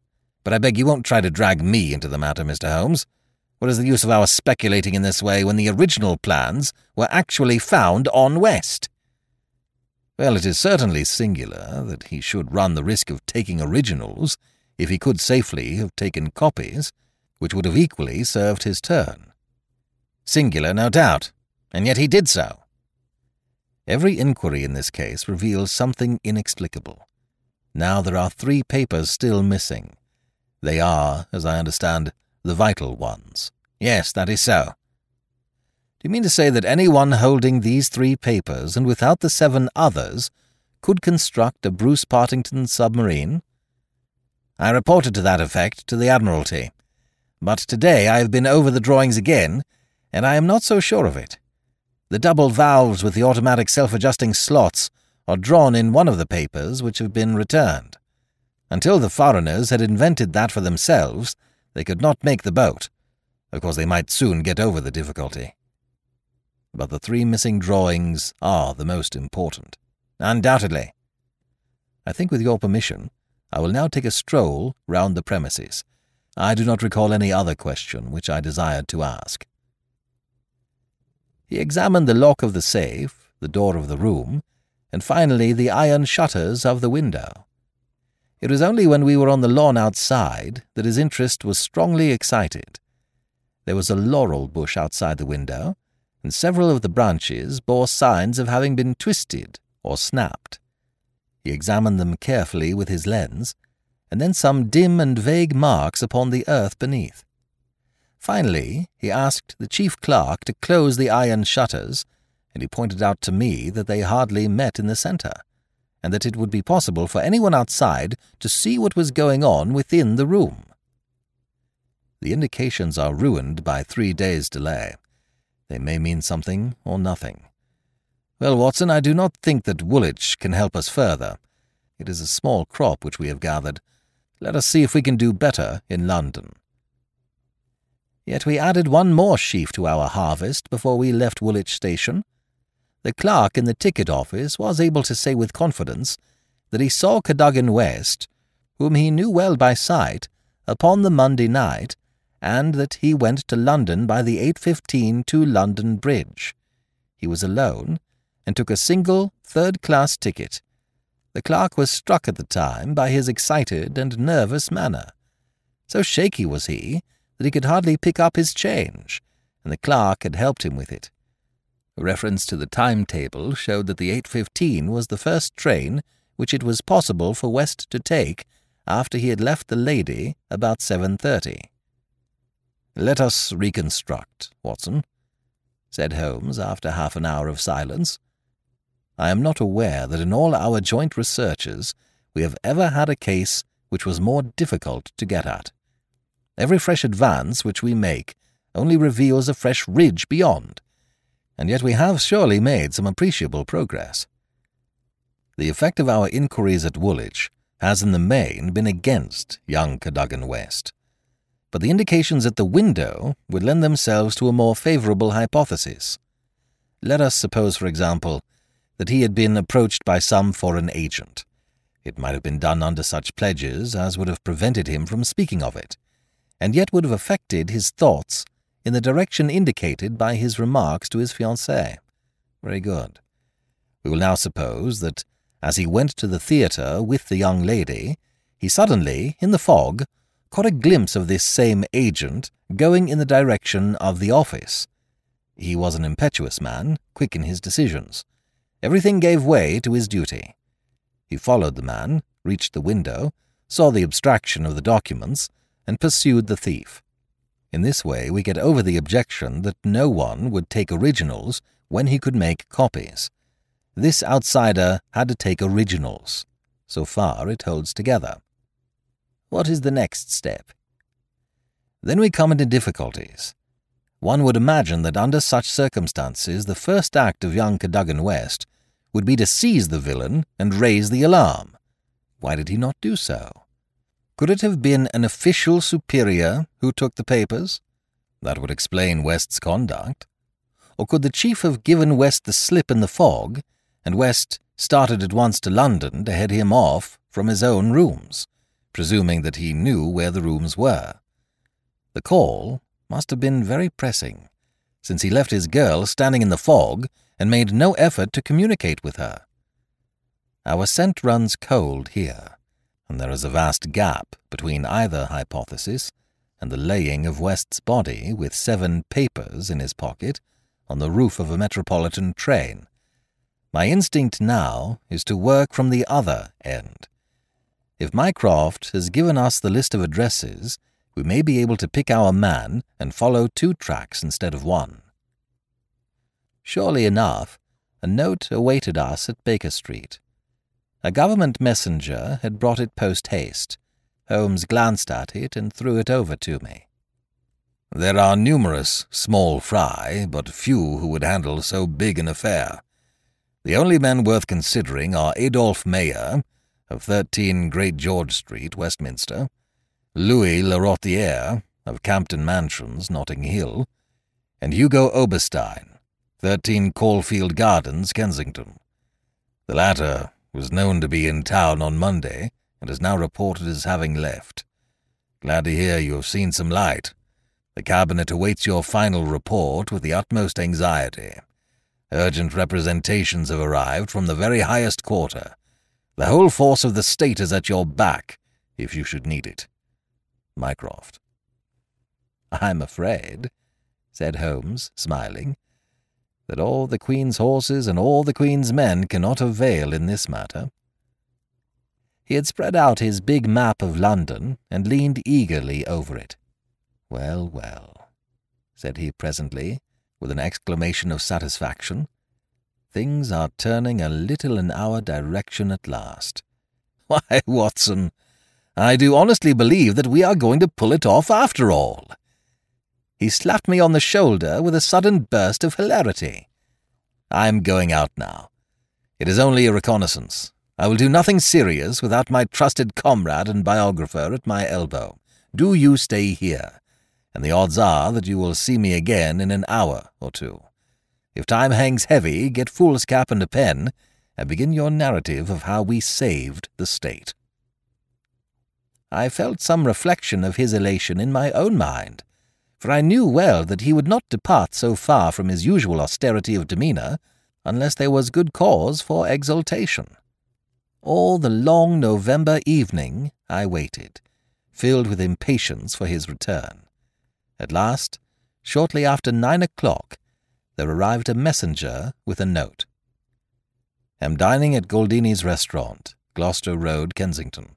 but I beg you won't try to drag me into the matter, Mr. Holmes. What is the use of our speculating in this way when the original plans were actually found on West? Well, it is certainly singular that he should run the risk of taking originals if he could safely have taken copies, which would have equally served his turn. Singular, no doubt, and yet he did so. Every inquiry in this case reveals something inexplicable. Now there are three papers still missing. They are, as I understand, the vital ones. Yes, that is so. Do you mean to say that anyone holding these three papers, and without the seven others, could construct a Bruce Partington submarine? I reported to that effect to the Admiralty. But today I have been over the drawings again, and I am not so sure of it. The double valves with the automatic self-adjusting slots are drawn in one of the papers which have been returned. Until the foreigners had invented that for themselves, they could not make the boat. Of course, they might soon get over the difficulty. But the three missing drawings are the most important. Undoubtedly. I think, with your permission, I will now take a stroll round the premises. I do not recall any other question which I desired to ask. He examined the lock of the safe, the door of the room, and finally the iron shutters of the window. It was only when we were on the lawn outside that his interest was strongly excited. There was a laurel bush outside the window, and several of the branches bore signs of having been twisted or snapped. He examined them carefully with his lens, and then some dim and vague marks upon the earth beneath. Finally, he asked the chief clerk to close the iron shutters, and he pointed out to me that they hardly met in the centre, and that it would be possible for anyone outside to see what was going on within the room. The indications are ruined by three days' delay. They may mean something or nothing. Well, Watson, I do not think that Woolwich can help us further. It is a small crop which we have gathered. Let us see if we can do better in London. Yet we added one more sheaf to our harvest before we left Woolwich Station. The clerk in the ticket office was able to say with confidence that he saw Cadogan West, whom he knew well by sight, upon the Monday night, and that he went to London by the 8.15 to London Bridge. He was alone, and took a single third-class ticket. The clerk was struck at the time by his excited and nervous manner. So shaky was he that he could hardly pick up his change, and the clerk had helped him with it. Reference to the timetable showed that the 8.15 was the first train which it was possible for West to take after he had left the lady about 7.30. Let us reconstruct, Watson, said Holmes after half an hour of silence. I am not aware that in all our joint researches we have ever had a case which was more difficult to get at. Every fresh advance which we make only reveals a fresh ridge beyond, and yet we have surely made some appreciable progress. The effect of our inquiries at Woolwich has in the main been against young Cadogan West, but the indications at the window would lend themselves to a more favourable hypothesis. Let us suppose, for example, that he had been approached by some foreign agent. It might have been done under such pledges as would have prevented him from speaking of it, and yet would have affected his thoughts in the direction indicated by his remarks to his fiancée. Very good. We will now suppose that, as he went to the theatre with the young lady, he suddenly, in the fog, caught a glimpse of this same agent going in the direction of the office. He was an impetuous man, quick in his decisions. Everything gave way to his duty. He followed the man, reached the window, saw the abstraction of the documents, and pursued the thief. In this way, we get over the objection that no one would take originals when he could make copies. This outsider had to take originals. So far, it holds together. What is the next step? Then we come into difficulties. One would imagine that under such circumstances the first act of young Cadogan West would be to seize the villain and raise the alarm. Why did he not do so? Could it have been an official superior who took the papers? That would explain West's conduct. Or could the chief have given West the slip in the fog, and West started at once to London to head him off from his own rooms, presuming that he knew where the rooms were? The call must have been very pressing, since he left his girl standing in the fog and made no effort to communicate with her. Our scent runs cold here and there is a vast gap between either hypothesis and the laying of West's body with seven papers in his pocket on the roof of a metropolitan train. My instinct now is to work from the other end. If Mycroft has given us the list of addresses, we may be able to pick our man and follow two tracks instead of one. Surely enough, a note awaited us at Baker Street. A government messenger had brought it post haste. Holmes glanced at it and threw it over to me. There are numerous small fry, but few who would handle so big an affair. The only men worth considering are Adolphe Meyer, of 13 Great George Street, Westminster, Louis Larothiere, of Campden Mansions, Notting Hill, and Hugo Oberstein, 13 Caulfield Gardens, Kensington. The latter was known to be in town on Monday and is now reported as having left. Glad to hear you have seen some light. The Cabinet awaits your final report with the utmost anxiety. Urgent representations have arrived from the very highest quarter. The whole force of the state is at your back, if you should need it. Mycroft. I'm afraid, said Holmes, smiling, that all the Queen's horses and all the Queen's men cannot avail in this matter. He had spread out his big map of London and leaned eagerly over it. Well, well, said he presently, with an exclamation of satisfaction, things are turning a little in our direction at last. Why, Watson, I do honestly believe that we are going to pull it off after all. He slapped me on the shoulder with a sudden burst of hilarity. I am going out now. It is only a reconnaissance. I will do nothing serious without my trusted comrade and biographer at my elbow. Do you stay here, and the odds are that you will see me again in an hour or two. If time hangs heavy, get foolscap and a pen, and begin your narrative of how we saved the state. I felt some reflection of his elation in my own mind for I knew well that he would not depart so far from his usual austerity of demeanour unless there was good cause for exultation. All the long November evening I waited, filled with impatience for his return. At last, shortly after nine o'clock, there arrived a messenger with a note. Am dining at Goldini's restaurant, Gloucester Road, Kensington.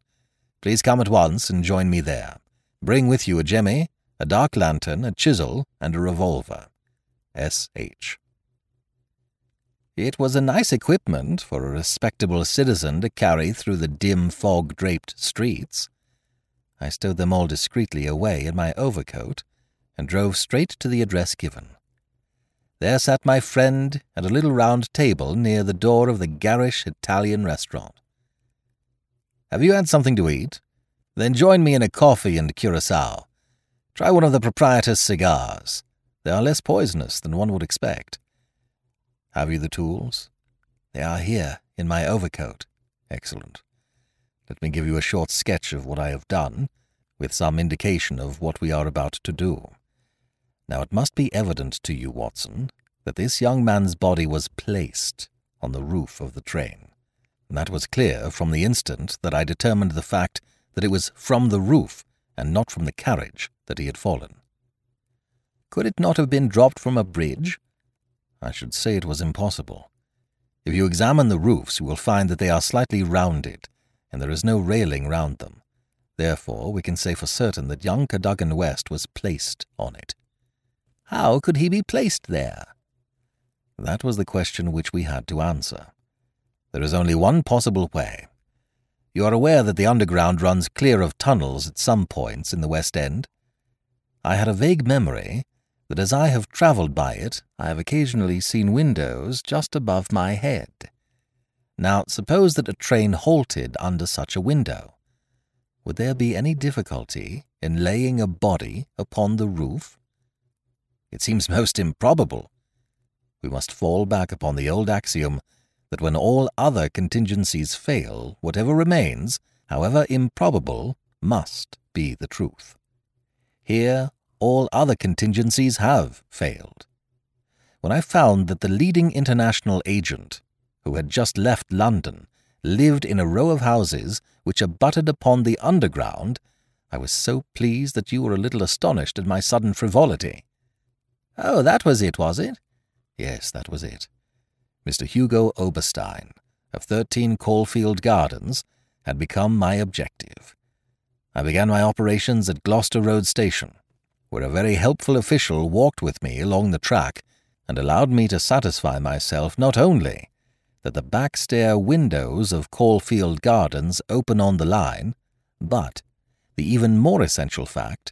Please come at once and join me there. Bring with you a jemmy, a dark lantern, a chisel, and a revolver. S.H. It was a nice equipment for a respectable citizen to carry through the dim fog draped streets. I stowed them all discreetly away in my overcoat and drove straight to the address given. There sat my friend at a little round table near the door of the garish Italian restaurant. Have you had something to eat? Then join me in a coffee and curacao. Try one of the proprietor's cigars. They are less poisonous than one would expect. Have you the tools? They are here, in my overcoat. Excellent. Let me give you a short sketch of what I have done, with some indication of what we are about to do. Now it must be evident to you, Watson, that this young man's body was placed on the roof of the train. And that was clear from the instant that I determined the fact that it was from the roof and not from the carriage that he had fallen. Could it not have been dropped from a bridge? I should say it was impossible. If you examine the roofs, you will find that they are slightly rounded, and there is no railing round them. Therefore, we can say for certain that young Cadogan West was placed on it. How could he be placed there? That was the question which we had to answer. There is only one possible way. You are aware that the underground runs clear of tunnels at some points in the West End? I had a vague memory that as I have travelled by it, I have occasionally seen windows just above my head. Now, suppose that a train halted under such a window. Would there be any difficulty in laying a body upon the roof? It seems most improbable. We must fall back upon the old axiom that when all other contingencies fail, whatever remains, however improbable, must be the truth. Here all other contingencies have failed. When I found that the leading international agent, who had just left London, lived in a row of houses which abutted upon the underground, I was so pleased that you were a little astonished at my sudden frivolity. Oh, that was it, was it? Yes, that was it. Mr. Hugo Oberstein, of 13 Caulfield Gardens, had become my objective. I began my operations at Gloucester Road Station, where a very helpful official walked with me along the track and allowed me to satisfy myself not only that the back stair windows of Caulfield Gardens open on the line, but the even more essential fact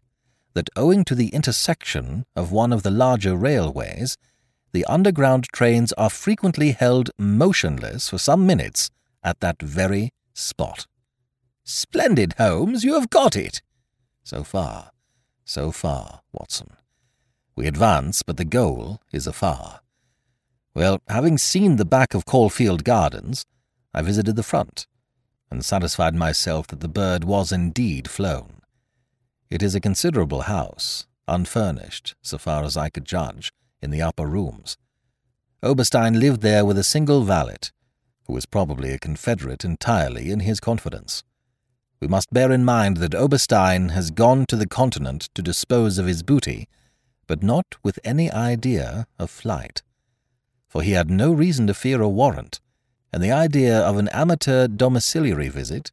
that owing to the intersection of one of the larger railways, the underground trains are frequently held motionless for some minutes at that very spot. Splendid, Holmes, you have got it. So far, so far, Watson. We advance, but the goal is afar. Well, having seen the back of Caulfield Gardens, I visited the front, and satisfied myself that the bird was indeed flown. It is a considerable house, unfurnished, so far as I could judge, in the upper rooms. Oberstein lived there with a single valet, who was probably a confederate entirely in his confidence. We must bear in mind that Oberstein has gone to the continent to dispose of his booty, but not with any idea of flight. For he had no reason to fear a warrant, and the idea of an amateur domiciliary visit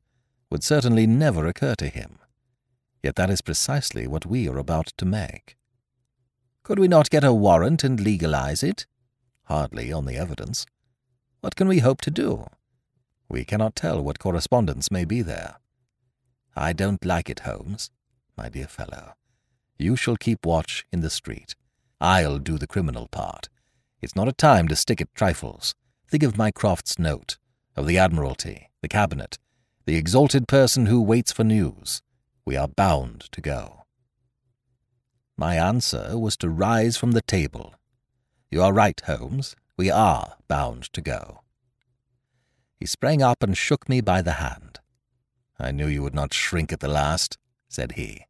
would certainly never occur to him. Yet that is precisely what we are about to make. Could we not get a warrant and legalize it? Hardly on the evidence. What can we hope to do? We cannot tell what correspondence may be there. I don't like it, Holmes, my dear fellow. You shall keep watch in the street. I'll do the criminal part. It's not a time to stick at trifles. Think of Mycroft's note, of the Admiralty, the Cabinet, the exalted person who waits for news. We are bound to go. My answer was to rise from the table. You are right, Holmes. We are bound to go. He sprang up and shook me by the hand. I knew you would not shrink at the last, said he,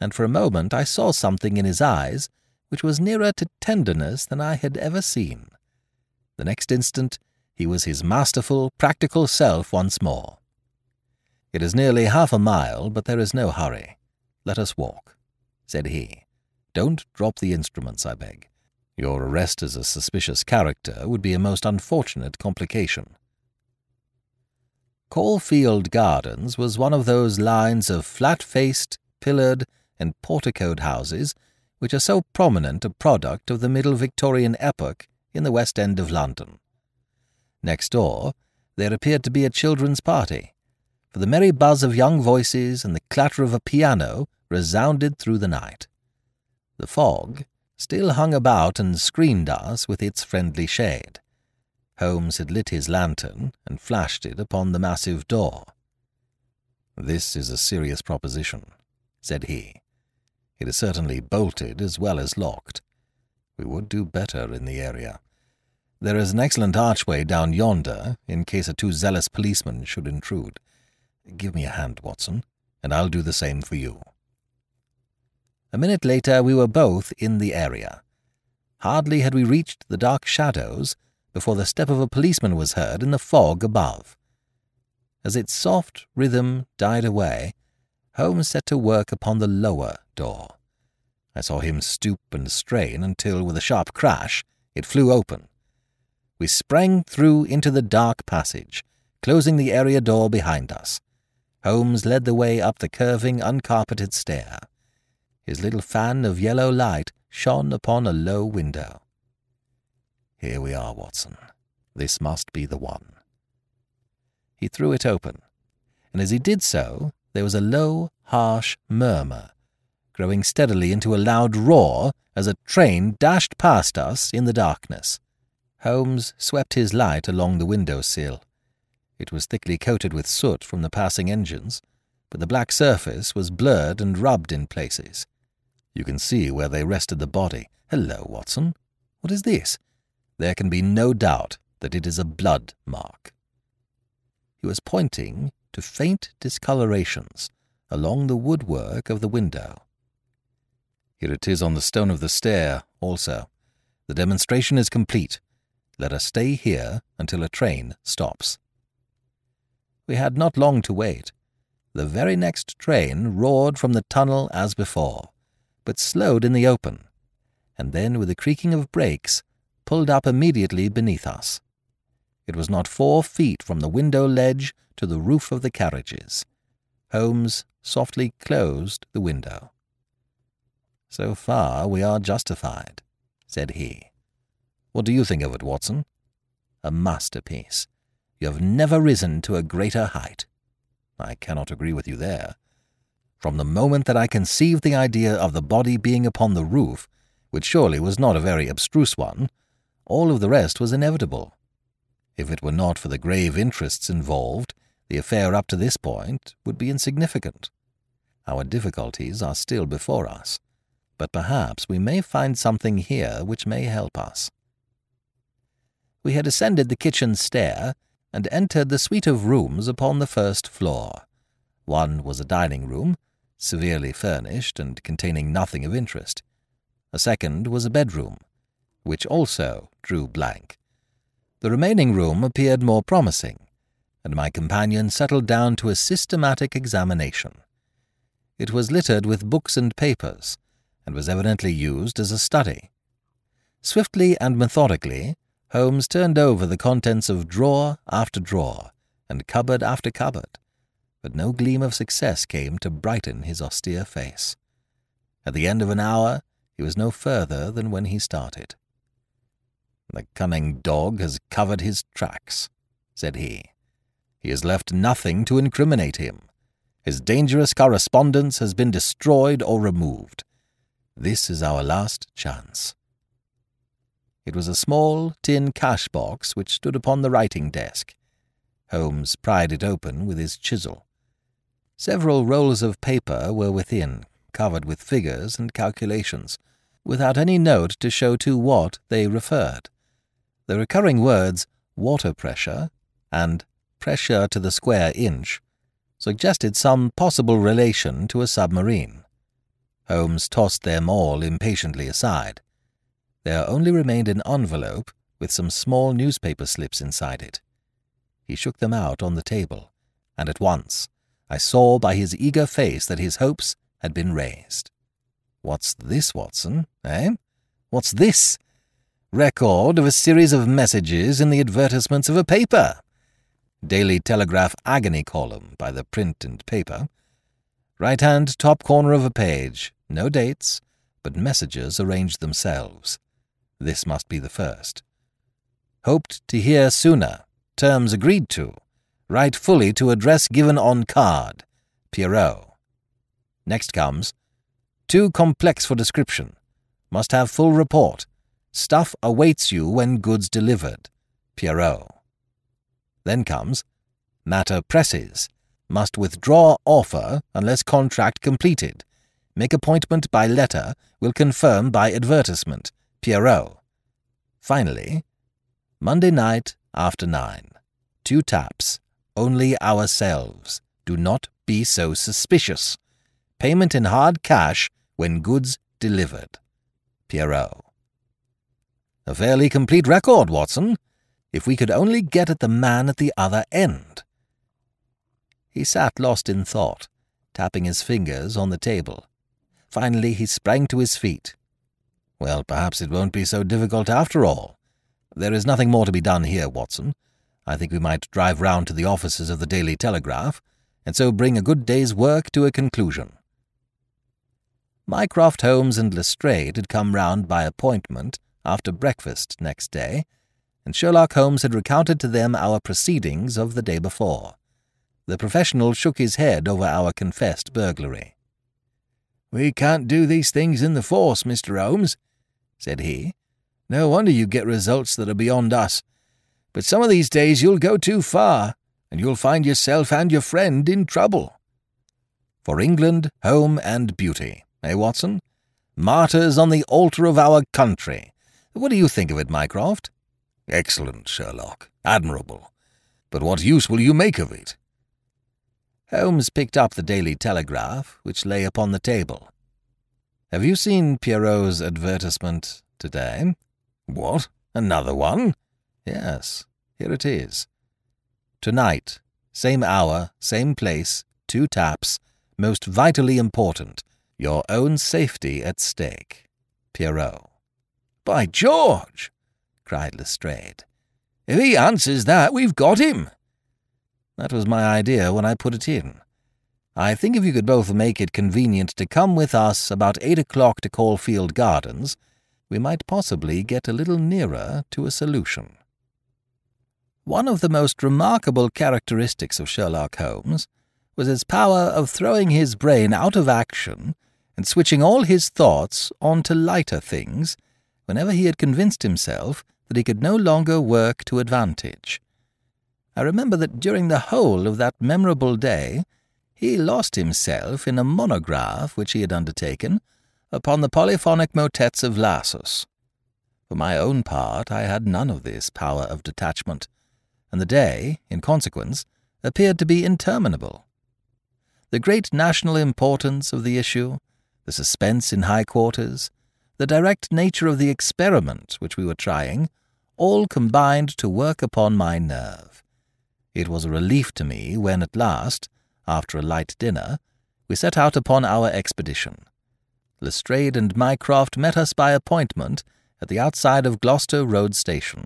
and for a moment I saw something in his eyes which was nearer to tenderness than I had ever seen. The next instant he was his masterful, practical self once more. It is nearly half a mile, but there is no hurry. Let us walk, said he. Don't drop the instruments, I beg. Your arrest as a suspicious character would be a most unfortunate complication. Caulfield Gardens was one of those lines of flat-faced, pillared, and porticoed houses which are so prominent a product of the Middle Victorian epoch in the West End of London. Next door, there appeared to be a children's party, for the merry buzz of young voices and the clatter of a piano resounded through the night. The fog still hung about and screened us with its friendly shade. Holmes had lit his lantern and flashed it upon the massive door. This is a serious proposition, said he. It is certainly bolted as well as locked. We would do better in the area. There is an excellent archway down yonder, in case a too zealous policeman should intrude. Give me a hand, Watson, and I'll do the same for you. A minute later we were both in the area. Hardly had we reached the dark shadows before the step of a policeman was heard in the fog above. As its soft rhythm died away, Holmes set to work upon the lower door. I saw him stoop and strain until, with a sharp crash, it flew open. We sprang through into the dark passage, closing the area door behind us. Holmes led the way up the curving, uncarpeted stair. His little fan of yellow light shone upon a low window. Here we are, Watson. This must be the one. He threw it open, and as he did so, there was a low, harsh murmur, growing steadily into a loud roar as a train dashed past us in the darkness. Holmes swept his light along the window sill. It was thickly coated with soot from the passing engines, but the black surface was blurred and rubbed in places. You can see where they rested the body. Hello, Watson. What is this? There can be no doubt that it is a blood mark. He was pointing to faint discolorations along the woodwork of the window. Here it is on the stone of the stair, also. The demonstration is complete. Let us stay here until a train stops. We had not long to wait. The very next train roared from the tunnel as before, but slowed in the open, and then, with a creaking of brakes, pulled up immediately beneath us. It was not four feet from the window ledge to the roof of the carriages. Holmes softly closed the window. So far we are justified, said he. What do you think of it, Watson? A masterpiece. You have never risen to a greater height. I cannot agree with you there. From the moment that I conceived the idea of the body being upon the roof, which surely was not a very abstruse one, all of the rest was inevitable. If it were not for the grave interests involved, the affair up to this point would be insignificant. Our difficulties are still before us, but perhaps we may find something here which may help us. We had ascended the kitchen stair and entered the suite of rooms upon the first floor. One was a dining room, severely furnished and containing nothing of interest. A second was a bedroom, which also drew blank. The remaining room appeared more promising, and my companion settled down to a systematic examination. It was littered with books and papers, and was evidently used as a study. Swiftly and methodically, Holmes turned over the contents of drawer after drawer, and cupboard after cupboard, but no gleam of success came to brighten his austere face. At the end of an hour, he was no further than when he started. The cunning dog has covered his tracks, said he. He has left nothing to incriminate him. His dangerous correspondence has been destroyed or removed. This is our last chance. It was a small tin cash box which stood upon the writing desk. Holmes pried it open with his chisel. Several rolls of paper were within, covered with figures and calculations, without any note to show to what they referred. The recurring words water pressure and pressure to the square inch suggested some possible relation to a submarine. Holmes tossed them all impatiently aside. There only remained an envelope with some small newspaper slips inside it. He shook them out on the table, and at once I saw by his eager face that his hopes had been raised. What's this, Watson, eh? What's this? Record of a series of messages in the advertisements of a paper. Daily Telegraph agony column by the print and paper. Right hand top corner of a page. No dates, but messages arranged themselves. This must be the first. Hoped to hear sooner. Terms agreed to. Write fully to address given on card. Pierrot. Next comes too complex for description. Must have full report. Stuff awaits you when goods delivered. Pierrot. Then comes matter presses. Must withdraw offer unless contract completed. Make appointment by letter. Will confirm by advertisement. Pierrot. Finally, Monday night after nine. Two taps. Only ourselves. Do not be so suspicious. Payment in hard cash when goods delivered. Pierrot. A fairly complete record, Watson, if we could only get at the man at the other end. He sat lost in thought, tapping his fingers on the table. Finally, he sprang to his feet. Well, perhaps it won't be so difficult after all. There is nothing more to be done here, Watson. I think we might drive round to the offices of the Daily Telegraph, and so bring a good day's work to a conclusion. Mycroft Holmes and Lestrade had come round by appointment after breakfast next day, and Sherlock Holmes had recounted to them our proceedings of the day before. The professional shook his head over our confessed burglary. We can't do these things in the force, Mr. Holmes, said he. No wonder you get results that are beyond us. But some of these days you'll go too far, and you'll find yourself and your friend in trouble. For England, home, and beauty, eh, Watson? Martyrs on the altar of our country. What do you think of it, Mycroft? Excellent, Sherlock. Admirable. But what use will you make of it? Holmes picked up the Daily Telegraph, which lay upon the table. Have you seen Pierrot's advertisement today? What? Another one? Yes, here it is. Tonight, same hour, same place, two taps, most vitally important, your own safety at stake. Pierrot. By George! cried Lestrade. If he answers that, we've got him. That was my idea when I put it in. I think if you could both make it convenient to come with us about eight o'clock to Caulfield Gardens, we might possibly get a little nearer to a solution. One of the most remarkable characteristics of Sherlock Holmes was his power of throwing his brain out of action and switching all his thoughts on to lighter things whenever he had convinced himself that he could no longer work to advantage. I remember that during the whole of that memorable day he lost himself in a monograph which he had undertaken upon the polyphonic motets of Lassus. For my own part, I had none of this power of detachment, and the day, in consequence, appeared to be interminable. The great national importance of the issue, the suspense in high quarters, the direct nature of the experiment which we were trying, all combined to work upon my nerve. It was a relief to me when at last, after a light dinner, we set out upon our expedition. Lestrade and Mycroft met us by appointment at the outside of Gloucester Road Station.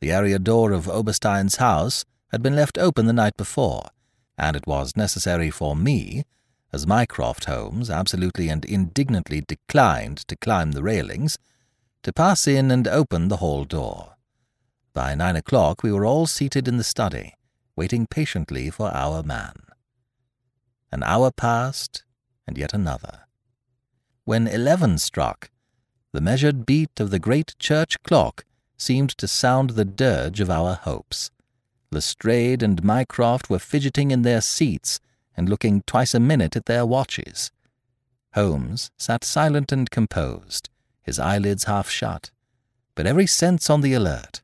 The area door of Oberstein's house had been left open the night before, and it was necessary for me as Mycroft Holmes absolutely and indignantly declined to climb the railings, to pass in and open the hall door. By nine o'clock we were all seated in the study, waiting patiently for our man. An hour passed, and yet another. When eleven struck, the measured beat of the great church clock seemed to sound the dirge of our hopes. Lestrade and Mycroft were fidgeting in their seats and looking twice a minute at their watches. Holmes sat silent and composed, his eyelids half shut, but every sense on the alert.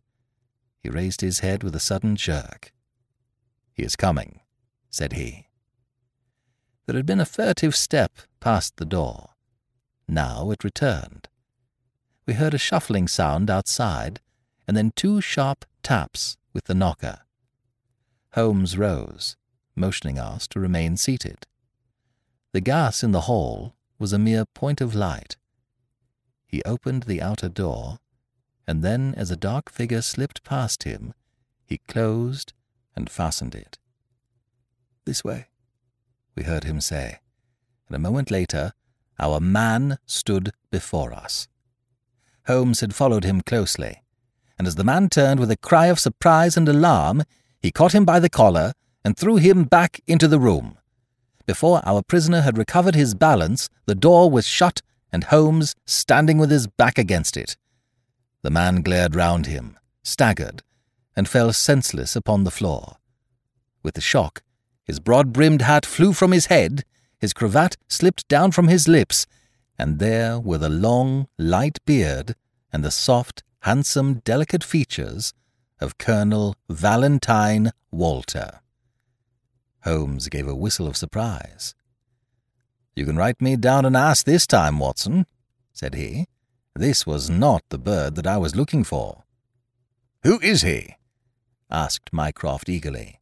He raised his head with a sudden jerk. He is coming, said he. There had been a furtive step past the door. Now it returned. We heard a shuffling sound outside, and then two sharp taps with the knocker. Holmes rose, motioning us to remain seated. The gas in the hall was a mere point of light. He opened the outer door and then, as a dark figure slipped past him, he closed and fastened it. This way, we heard him say, and a moment later, our man stood before us. Holmes had followed him closely, and as the man turned with a cry of surprise and alarm, he caught him by the collar and threw him back into the room. Before our prisoner had recovered his balance, the door was shut and Holmes standing with his back against it. The man glared round him, staggered, and fell senseless upon the floor. With the shock, his broad brimmed hat flew from his head, his cravat slipped down from his lips, and there were the long, light beard and the soft, handsome, delicate features of Colonel Valentine Walter. Holmes gave a whistle of surprise. You can write me down an ass this time, Watson, said he. This was not the bird that I was looking for. Who is he? asked Mycroft eagerly.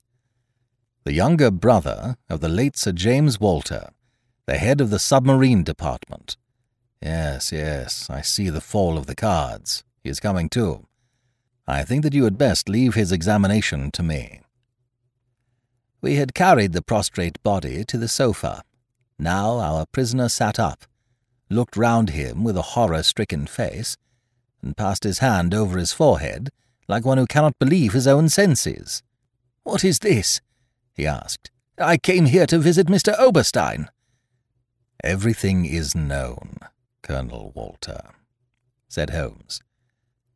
The younger brother of the late Sir James Walter, the head of the submarine department. Yes, yes, I see the fall of the cards. He is coming too. I think that you had best leave his examination to me. We had carried the prostrate body to the sofa. Now our prisoner sat up, looked round him with a horror-stricken face, and passed his hand over his forehead like one who cannot believe his own senses. What is this? he asked. I came here to visit Mr. Oberstein. Everything is known, Colonel Walter, said Holmes.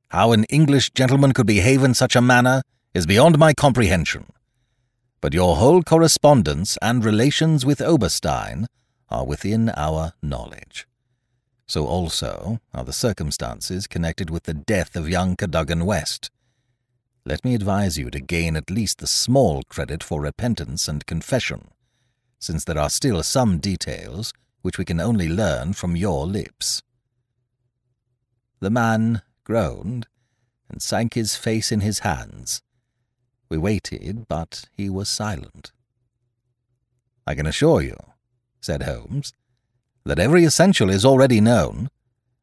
How an English gentleman could behave in such a manner is beyond my comprehension. But your whole correspondence and relations with Oberstein are within our knowledge. So also are the circumstances connected with the death of young Cadogan West. Let me advise you to gain at least the small credit for repentance and confession, since there are still some details which we can only learn from your lips. The man groaned and sank his face in his hands. We waited, but he was silent. I can assure you, said Holmes, that every essential is already known.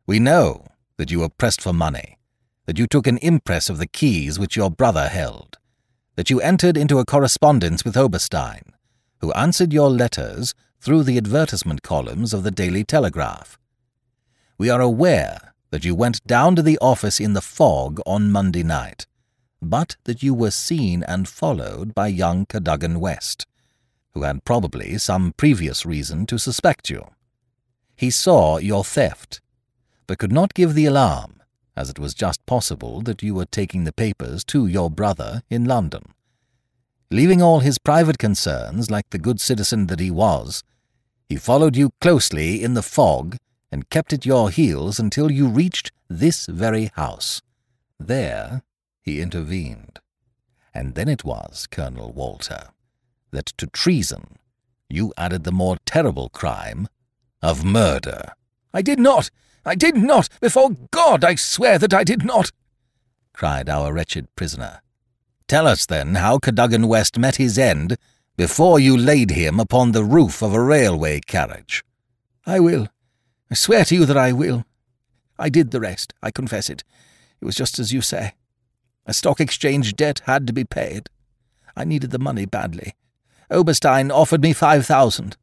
We know that you were pressed for money that you took an impress of the keys which your brother held, that you entered into a correspondence with Oberstein, who answered your letters through the advertisement columns of the Daily Telegraph. We are aware that you went down to the office in the fog on Monday night, but that you were seen and followed by young Cadogan West, who had probably some previous reason to suspect you. He saw your theft, but could not give the alarm as it was just possible that you were taking the papers to your brother in London. Leaving all his private concerns like the good citizen that he was, he followed you closely in the fog and kept at your heels until you reached this very house. There he intervened. And then it was, Colonel Walter, that to treason you added the more terrible crime of murder. I did not! I did not! Before God, I swear that I did not! cried our wretched prisoner. Tell us, then, how Cadogan West met his end before you laid him upon the roof of a railway carriage. I will. I swear to you that I will. I did the rest, I confess it. It was just as you say. A stock exchange debt had to be paid. I needed the money badly. Oberstein offered me five thousand.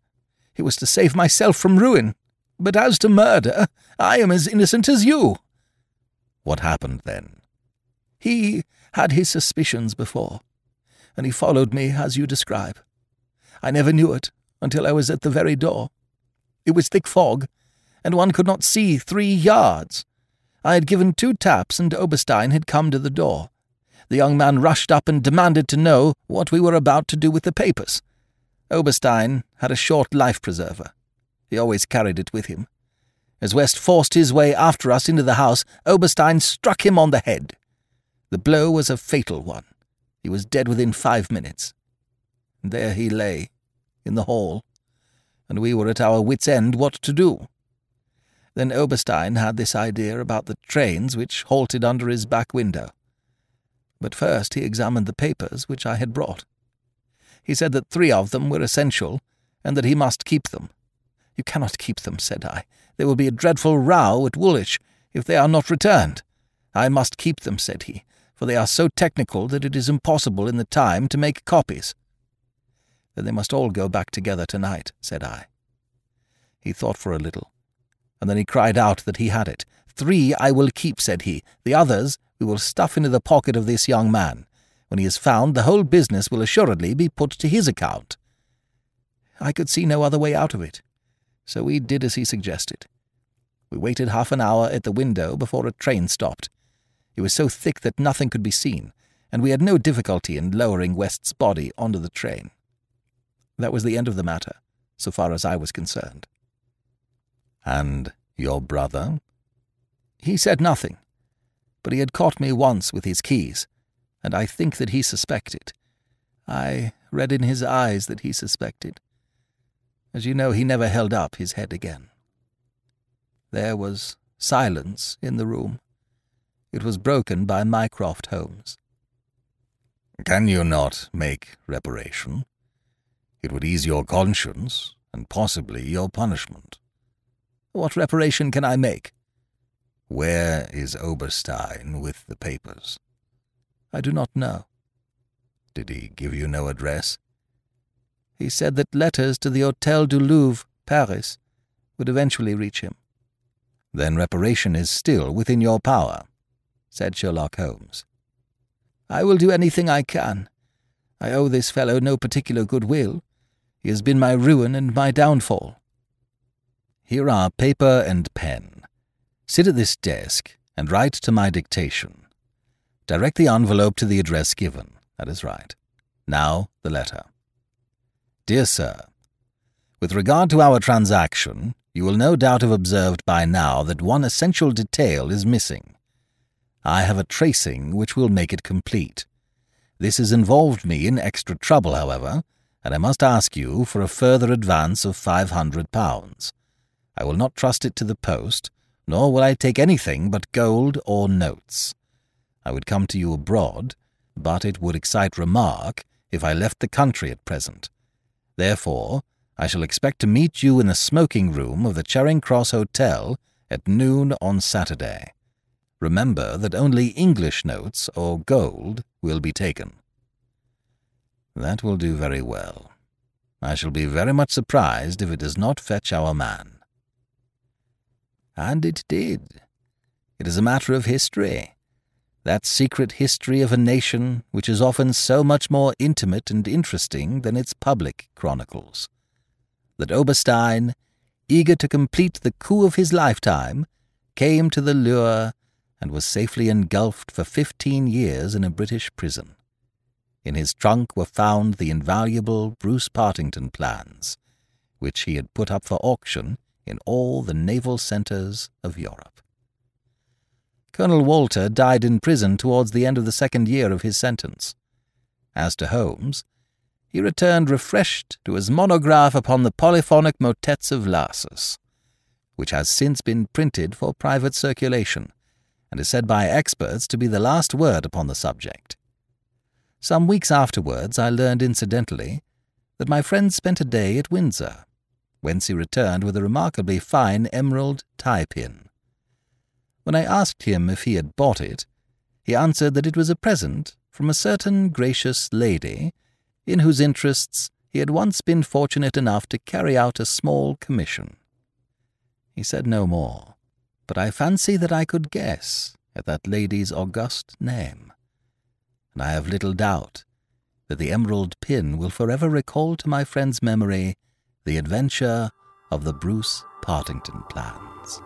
It was to save myself from ruin. But as to murder, I am as innocent as you. What happened then? He had his suspicions before, and he followed me as you describe. I never knew it until I was at the very door. It was thick fog, and one could not see three yards. I had given two taps, and Oberstein had come to the door. The young man rushed up and demanded to know what we were about to do with the papers. Oberstein had a short life preserver. He always carried it with him. As West forced his way after us into the house, Oberstein struck him on the head. The blow was a fatal one. He was dead within five minutes. And there he lay, in the hall, and we were at our wits' end what to do. Then Oberstein had this idea about the trains which halted under his back window. But first he examined the papers which I had brought. He said that three of them were essential, and that he must keep them. You cannot keep them, said I. There will be a dreadful row at Woolwich if they are not returned. I must keep them, said he, for they are so technical that it is impossible in the time to make copies. Then they must all go back together tonight, said I. He thought for a little, and then he cried out that he had it. Three I will keep, said he. The others we will stuff into the pocket of this young man. When he is found, the whole business will assuredly be put to his account. I could see no other way out of it, so we did as he suggested. We waited half an hour at the window before a train stopped. It was so thick that nothing could be seen, and we had no difficulty in lowering West's body onto the train. That was the end of the matter, so far as I was concerned. And your brother? He said nothing, but he had caught me once with his keys, and I think that he suspected. I read in his eyes that he suspected. As you know, he never held up his head again. There was silence in the room. It was broken by Mycroft Holmes. Can you not make reparation? It would ease your conscience and possibly your punishment. What reparation can I make? Where is Oberstein with the papers? I do not know. Did he give you no address? He said that letters to the Hôtel du Louvre, Paris, would eventually reach him. Then reparation is still within your power, said Sherlock Holmes. I will do anything I can. I owe this fellow no particular goodwill. He has been my ruin and my downfall. Here are paper and pen. Sit at this desk and write to my dictation. Direct the envelope to the address given. That is right. Now, the letter. Dear Sir, With regard to our transaction, you will no doubt have observed by now that one essential detail is missing. I have a tracing which will make it complete. This has involved me in extra trouble, however, and I must ask you for a further advance of five hundred pounds. I will not trust it to the post, nor will I take anything but gold or notes. I would come to you abroad, but it would excite remark if I left the country at present. Therefore, I shall expect to meet you in the smoking room of the Charing Cross Hotel at noon on Saturday. Remember that only English notes or gold will be taken. That will do very well. I shall be very much surprised if it does not fetch our man. And it did. It is a matter of history. That secret history of a nation which is often so much more intimate and interesting than its public chronicles. That Oberstein, eager to complete the coup of his lifetime, came to the lure and was safely engulfed for fifteen years in a British prison. In his trunk were found the invaluable Bruce Partington plans, which he had put up for auction in all the naval centres of Europe. Colonel Walter died in prison towards the end of the second year of his sentence. As to Holmes, he returned refreshed to his monograph upon the polyphonic motets of Lassus, which has since been printed for private circulation, and is said by experts to be the last word upon the subject. Some weeks afterwards, I learned incidentally that my friend spent a day at Windsor, whence he returned with a remarkably fine emerald tie pin. When I asked him if he had bought it, he answered that it was a present from a certain gracious lady in whose interests he had once been fortunate enough to carry out a small commission. He said no more, but I fancy that I could guess at that lady's august name. And I have little doubt that the emerald pin will forever recall to my friend's memory the adventure of the Bruce Partington plans.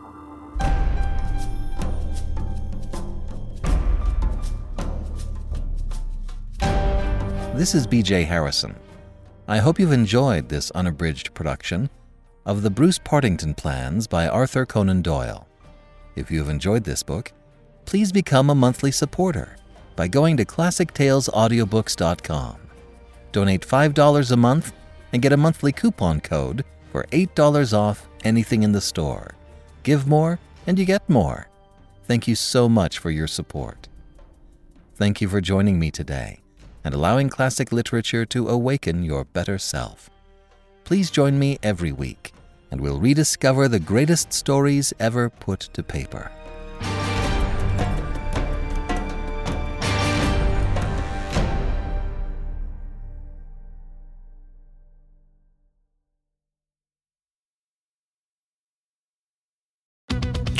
This is BJ Harrison. I hope you've enjoyed this unabridged production of The Bruce Partington Plans by Arthur Conan Doyle. If you have enjoyed this book, please become a monthly supporter by going to ClassicTalesAudiobooks.com. Donate $5 a month and get a monthly coupon code for $8 off anything in the store. Give more and you get more. Thank you so much for your support. Thank you for joining me today and allowing classic literature to awaken your better self. Please join me every week, and we'll rediscover the greatest stories ever put to paper.